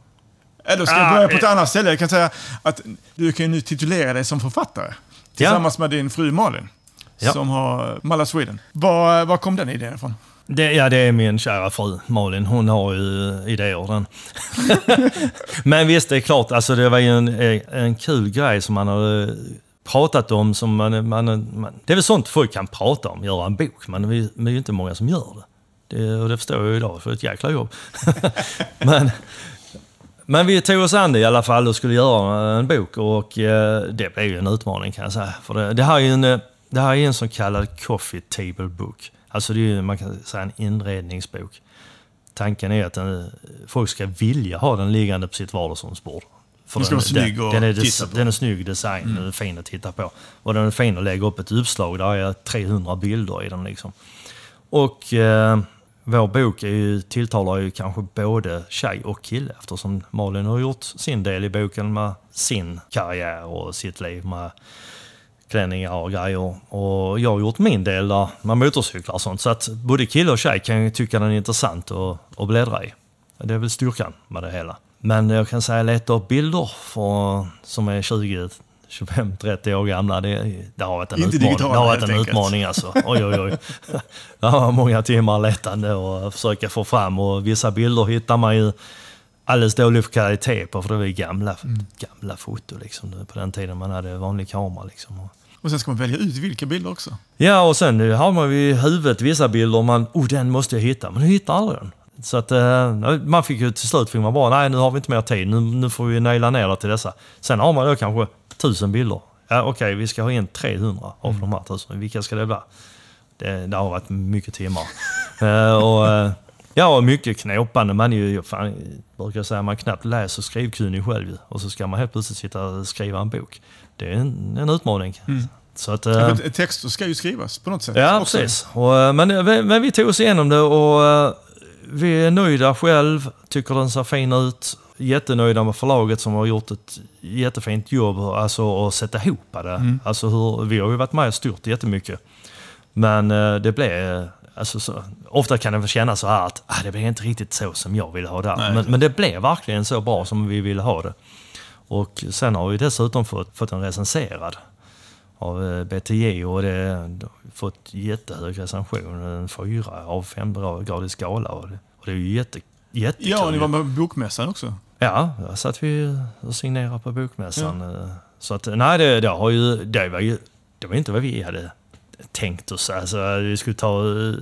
Eller ska jag Ah, börja på ett eh. annat ställe? Jag kan säga att du kan ju nu titulera dig som författare. Tillsammans med din fru Malin. Ja. Som har Malla Sweden. Var, var kom den idén ifrån? Det, ja, det är min kära fru Malin. Hon har ju idéer den. Men visst, det är klart, alltså det var ju en, en kul grej som man hade pratat om. Som man, man, man, det är väl sånt folk kan prata om, göra en bok. Men vi, vi är ju inte många som gör det. det och det förstår jag ju idag, för det är ett jäkla jobb. men, men vi tog oss an det i alla fall och skulle göra en bok och eh, det blev ju en utmaning kan jag säga. För det, det här är ju en, eh, det här är en så kallad coffee table book. Alltså det är man kan säga en inredningsbok. Tanken är att den, folk ska vilja ha den liggande på sitt vardagsrumsbord. För Den ska vara snygg den, att den är, titta på. den är snygg design, den är fin att titta på. Och den är fin att lägga upp ett uppslag, där är 300 bilder i den liksom. Och eh, vår bok är ju, tilltalar ju kanske både tjej och kille eftersom Malin har gjort sin del i boken med sin karriär och sitt liv med klänningar och grejer. Och jag har gjort min del där med motorcyklar och sånt. Så att både kille och tjej kan ju tycka den är intressant att, att bläddra i. Det är väl styrkan med det hela. Men jag kan säga leta upp bilder för, som är 20, 25, 30 år gamla. Det, det har varit en Inte utmaning. digitala, Det har varit en enkelt. utmaning alltså. Oj, oj, oj. Det har varit många timmar letande och försöka få fram. Och vissa bilder hittar man ju alldeles dålig kvalitet på för det var ju gamla, Mm. gamla foto liksom. På den tiden man hade vanlig kamera liksom. Och- Och sen ska man välja ut vilka bilder också. Ja, och sen har man ju i huvudet vissa bilder man, oh den måste jag hitta, men du hittar aldrig den. Så att eh, man fick ju till slut fick man bara, nej nu har vi inte mer tid, nu, nu får vi naila ner det till dessa. Sen har man då kanske tusen bilder. Ja okej, vi ska ha in 300 av de här tusen. Vilka ska det bli? Det, det har varit mycket timmar. Eh, och, eh, ja, och mycket knåpande. Man är ju, fan, jag brukar säga, man knappt läs och skrivkunnig själv. Och så ska man helt plötsligt sitta och skriva en bok. Det är en, en utmaning. Så att, för Texter ska ju skrivas på något sätt. Ja, också. precis. Och, eh, men, eh, men vi tog oss igenom det och vi är nöjda själv, tycker den ser fin ut. Jättenöjda med förlaget som har gjort ett jättefint jobb alltså, att sätta ihop det. Alltså hur, vi har ju varit med och styrt jättemycket. Men det blev... Alltså, så, ofta kan det kännas så här att ah, det blev inte riktigt så som jag ville ha det. Nej. Men, men det blev verkligen så bra som vi ville ha det. Och sen har vi dessutom fått, fått en recenserad av eh, BTJ och det fått jättehög recension. En fyra av fem gradig skala. Och det, och det är ju jätte, jättekul. Ja, ni var med på bokmässan också. Ja, där satt vi och signerade på bokmässan. Eh, Så att, nej, det, det, har ju, det, var ju, det var inte vad vi hade tänkt oss. Alltså, vi skulle ta eh,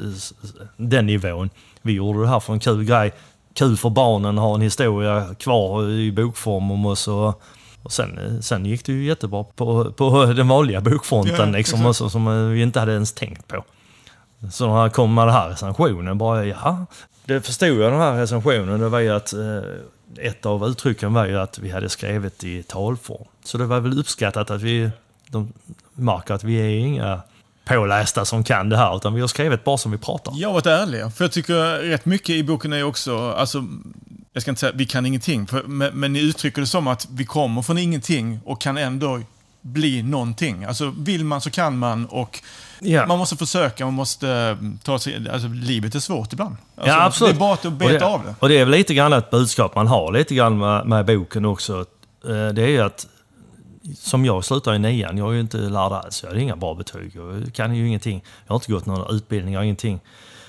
den nivån. Vi gjorde det här för en kul grej. Kul för barnen, ha en historia kvar i bokform om oss. Och, och sen, sen gick det ju jättebra på, på den vanliga bokfronten Ja, liksom, också, som vi inte hade ens tänkt på. Så när jag kom med den här recensionen, bara ja. Det förstod jag den här recensionen, det var ju att eh, ett av uttrycken var ju att vi hade skrivit i talform. Så det var väl uppskattat att vi, de märker att vi är inga pålästa som kan det här, utan vi har skrivit bara som vi pratar. Jag har varit ärliga, för jag tycker rätt mycket i boken är också, alltså, jag ska inte säga vi kan ingenting, för, men, men ni uttrycker det som att vi kommer från ingenting och kan ändå bli någonting. Alltså vill man så kan man och Ja. man måste försöka, man måste mm, ta sig, alltså livet är svårt ibland. Alltså, ja, absolut. Det är bara att Och beta det, av det. Och det är väl lite grann ett budskap man har lite grann med, med boken också. Eh, Det är ju att, som jag slutade i nian, jag är ju inte lärd alls. Jag hade inga bra betyg. Jag kan ju ingenting. Jag har inte gått någon utbildning, jag har ingenting.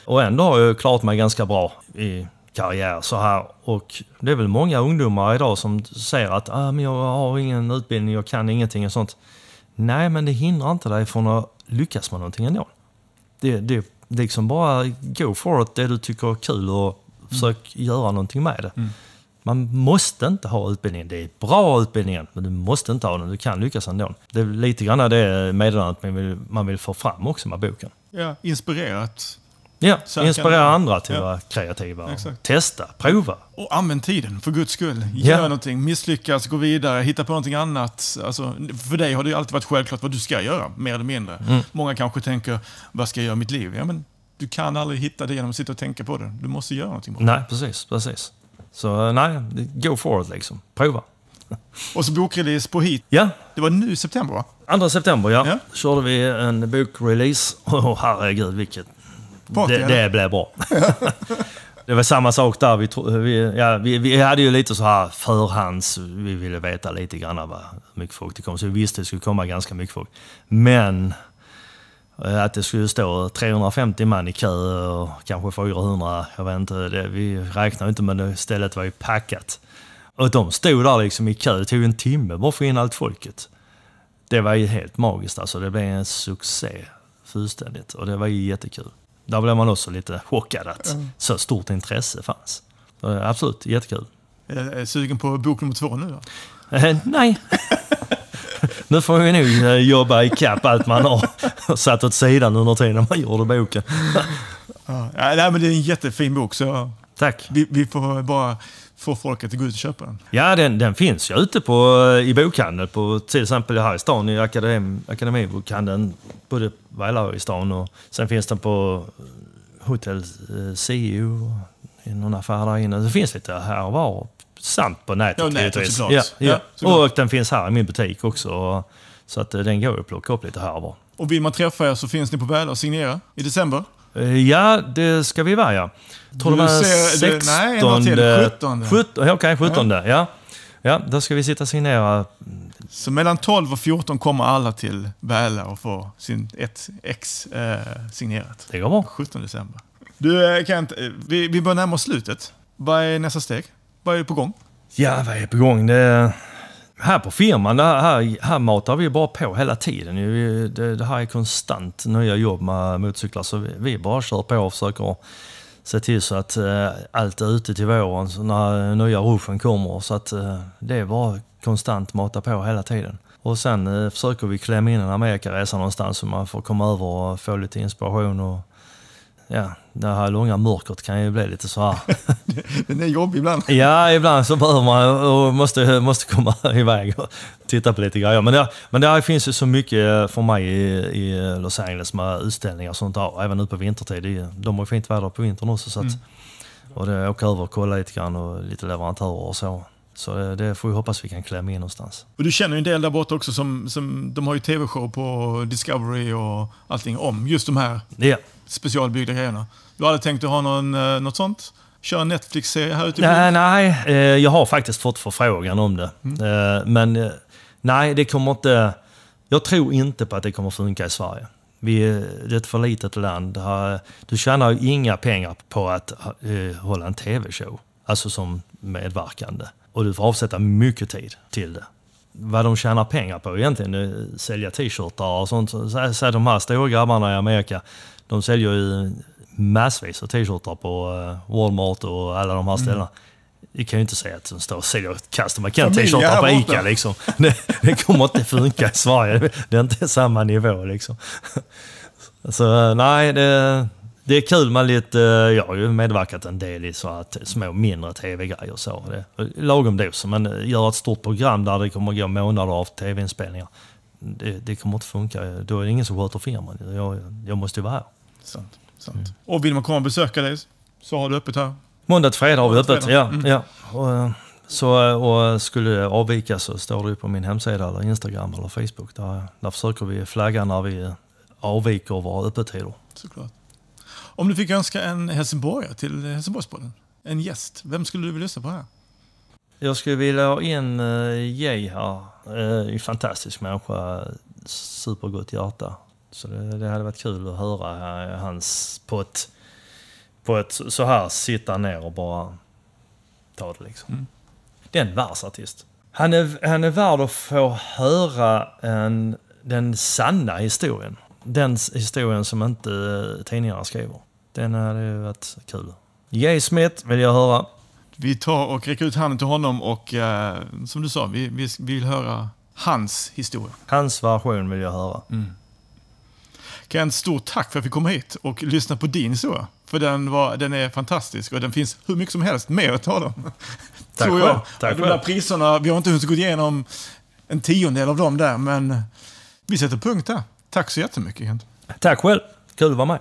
Och ändå har jag klarat mig ganska bra i karriär så här. Och det är väl många ungdomar idag som säger att ah, men jag har ingen utbildning, jag kan ingenting och sånt. Nej, men det hindrar inte dig från att lyckas med någonting ändå. Det, det liksom bara go for it, det du tycker är kul och försök göra någonting med det. Mm. Man måste inte ha utbildningen. Det är bra utbildningen, men du måste inte ha den. Du kan lyckas ändå. Det är lite grann det meddelandet man vill, man vill få fram också med boken. Ja, inspirerat. Ja, Sökande. inspirera andra till att Ja. vara kreativa. Exakt. Testa, prova. Och använd tiden, för guds skull. Gör Ja. någonting, misslyckas, gå vidare, hitta på någonting annat. Alltså, för dig har det ju alltid varit självklart vad du ska göra, mer eller mindre. Mm. Många kanske tänker, vad ska jag göra i mitt liv? Ja, men du kan aldrig hitta det genom att sitta och tänka på det. Du måste göra någonting. Bra. Nej, precis, precis. Så eh, nej, go for it liksom. Prova. Och så bokrelease på hit. Ja, Det var nu i september, va? 2 september ja. Ja. körde vi en bokrelease. Åh herregud vilket... Party, det, det blev bra. det var samma sak där. Vi, vi, ja, vi, vi hade ju lite så här förhands... Vi ville veta lite grann vad hur mycket folk det kom. Så vi visste att det skulle komma ganska mycket folk. Men eh, att det skulle stå 350 man i kö och kanske 400, jag vet inte. Det, vi räknar inte men stället var ju packat. Och de stod där liksom i kö. Det tog en timme bara för in allt folket. Det var ju helt magiskt alltså. Det blev en succé fullständigt och det var ju jättekul. Där blev man också lite chockad att så stort intresse fanns. Eh, absolut, jättekul. Är jag sugen på bok nummer två nu då? Eh, nej. nu får vi nog eh, jobba ikapp allt man har satt åt sidan under tiden man gjorde boken. Ja, nej, men det är en jättefin bok, så Tack. vi, vi får bara få folk att gå ut och köpa den. Ja, den, den finns ju ute på, eh, i bokhandel. På, till exempel här i stan, i akadem, Akademibokhandeln. Både Vejla i stan och sen finns den på eh, Hotell eh, CU i någon affär där inne. Det finns lite här och var. Samt på nätet Ja, nätet. Ja, Ja, ja. såklart. Och den finns här i min butik också. Så att eh, den går att plocka upp lite här och var. Och vill man träffa er så finns ni på Väla och signera i december. Eh, Ja, det ska vi vara ja. Tror Du det var ser- du- 16... nej, en till. 17. 17 ja, Okej, 17 ja. Ja, då ska vi sitta och signera. Så mellan 12 och 14 kommer alla till Väla och får sin ett ex eh, signerat. Det går bra. 17 december. Du eh, Kent, vi, vi börjar närma oss slutet. Vad är nästa steg? Vad är på gång? Ja, vad är på gång? Det, här på firman, det här, här matar vi bara på hela tiden. Det, det här är konstant nya jobb med motorcyklar, så vi, vi bara kör på och försöker se till så att eh, allt är ute till våren så när nya ruschen kommer. Så att eh, det är bara konstant mata på hela tiden. Och sen eh, försöker vi klämma in en Amerikaresa någonstans så man får komma över och få lite inspiration. Och, ja, det här långa mörkret kan ju bli lite så här Den är jobbig ibland. Ja, ibland så behöver man och måste, måste komma iväg och titta på lite grejer. Men det, men det finns ju så mycket för mig i, i Los Angeles med utställningar och sånt där. Även nu på vintertid. De har ju fint väder på vintern också. Så att, Och det, åka över och kolla lite grann och lite leverantörer och så. Så det, det får vi hoppas vi kan klämma in någonstans. Och du känner ju en del där borta också som, som de har ju tv-show på Discovery och allting om just de här Ja. specialbyggda grejerna. Du har aldrig tänkt att ha någon, eh, något sånt? Köra Netflix-serie här ute Nej, nej eh, jag har faktiskt fått förfrågan om det. Mm. Eh, Men eh, nej, det kommer inte... Jag tror inte på att det kommer funka i Sverige. Vi är det är ett för litet land. Du tjänar ju inga pengar på att eh, hålla en tv-show, alltså som medverkande. Och du får avsätta mycket tid till det. Vad de tjänar pengar på egentligen, sälja t-shirtar och sånt. Så, så, så de här stora grabbarna i Amerika, de säljer ju massvis av t-shirtar på eh, Walmart och alla de här ställena. Det kan ju inte säga att de står och säljer Ken Familja t-shirtar på. Ica liksom. Det, det kommer inte funka i Sverige. Det är inte samma nivå liksom. Så nej, det, det är kul med lite... eh, Jag har ju medverkat en del i så att små mindre tv-grejer och så. Det, lagom dos, men eh, göra ett stort program där det kommer gå månader av tv-inspelningar. Det, det kommer inte funka. Då är det ingen som sköter firman. Jag, jag måste ju vara här. Sant, sant. Och vill man komma och besöka dig så har du öppet här. Måndag till fredag har vi öppet. Ja, Mm. ja. Och, eh, så, och skulle det avvika så står det på min hemsida eller Instagram eller Facebook. Där, där försöker vi flagga när vi avviker våra öppettider. Såklart. Om du fick önska en helsingborgare till Helsingborgspodden, en gäst, vem skulle du vilja lyssna på här? Jag skulle vilja ha in uh, Jay här. En fantastisk människa, supergott hjärta. Så det, det hade varit kul att höra eh, hans på ett, på ett så här sitta ner och bara ta det liksom. Det är en världsartist. Han är, han är värd att få höra en, den sanna historien. Den historien som inte eh, tidningarna skriver. Den hade ju varit kul. Jay Smith vill jag höra. Vi tar och räcker ut handen till honom och eh, som du sa, vi, vi vill höra hans historia. Hans version vill jag höra. Kent, stort tack för att vi kom hit och lyssna på din historia. För den, var, den är fantastisk och den finns hur mycket som helst mer att tala om. Tack Tror själv. jag. Tack Och de där själv. priserna, vi har inte hunnit gå igenom en tiondel av dem där, men vi sätter punkt där. Tack så jättemycket Kent. Tack själv. Kul att vara med.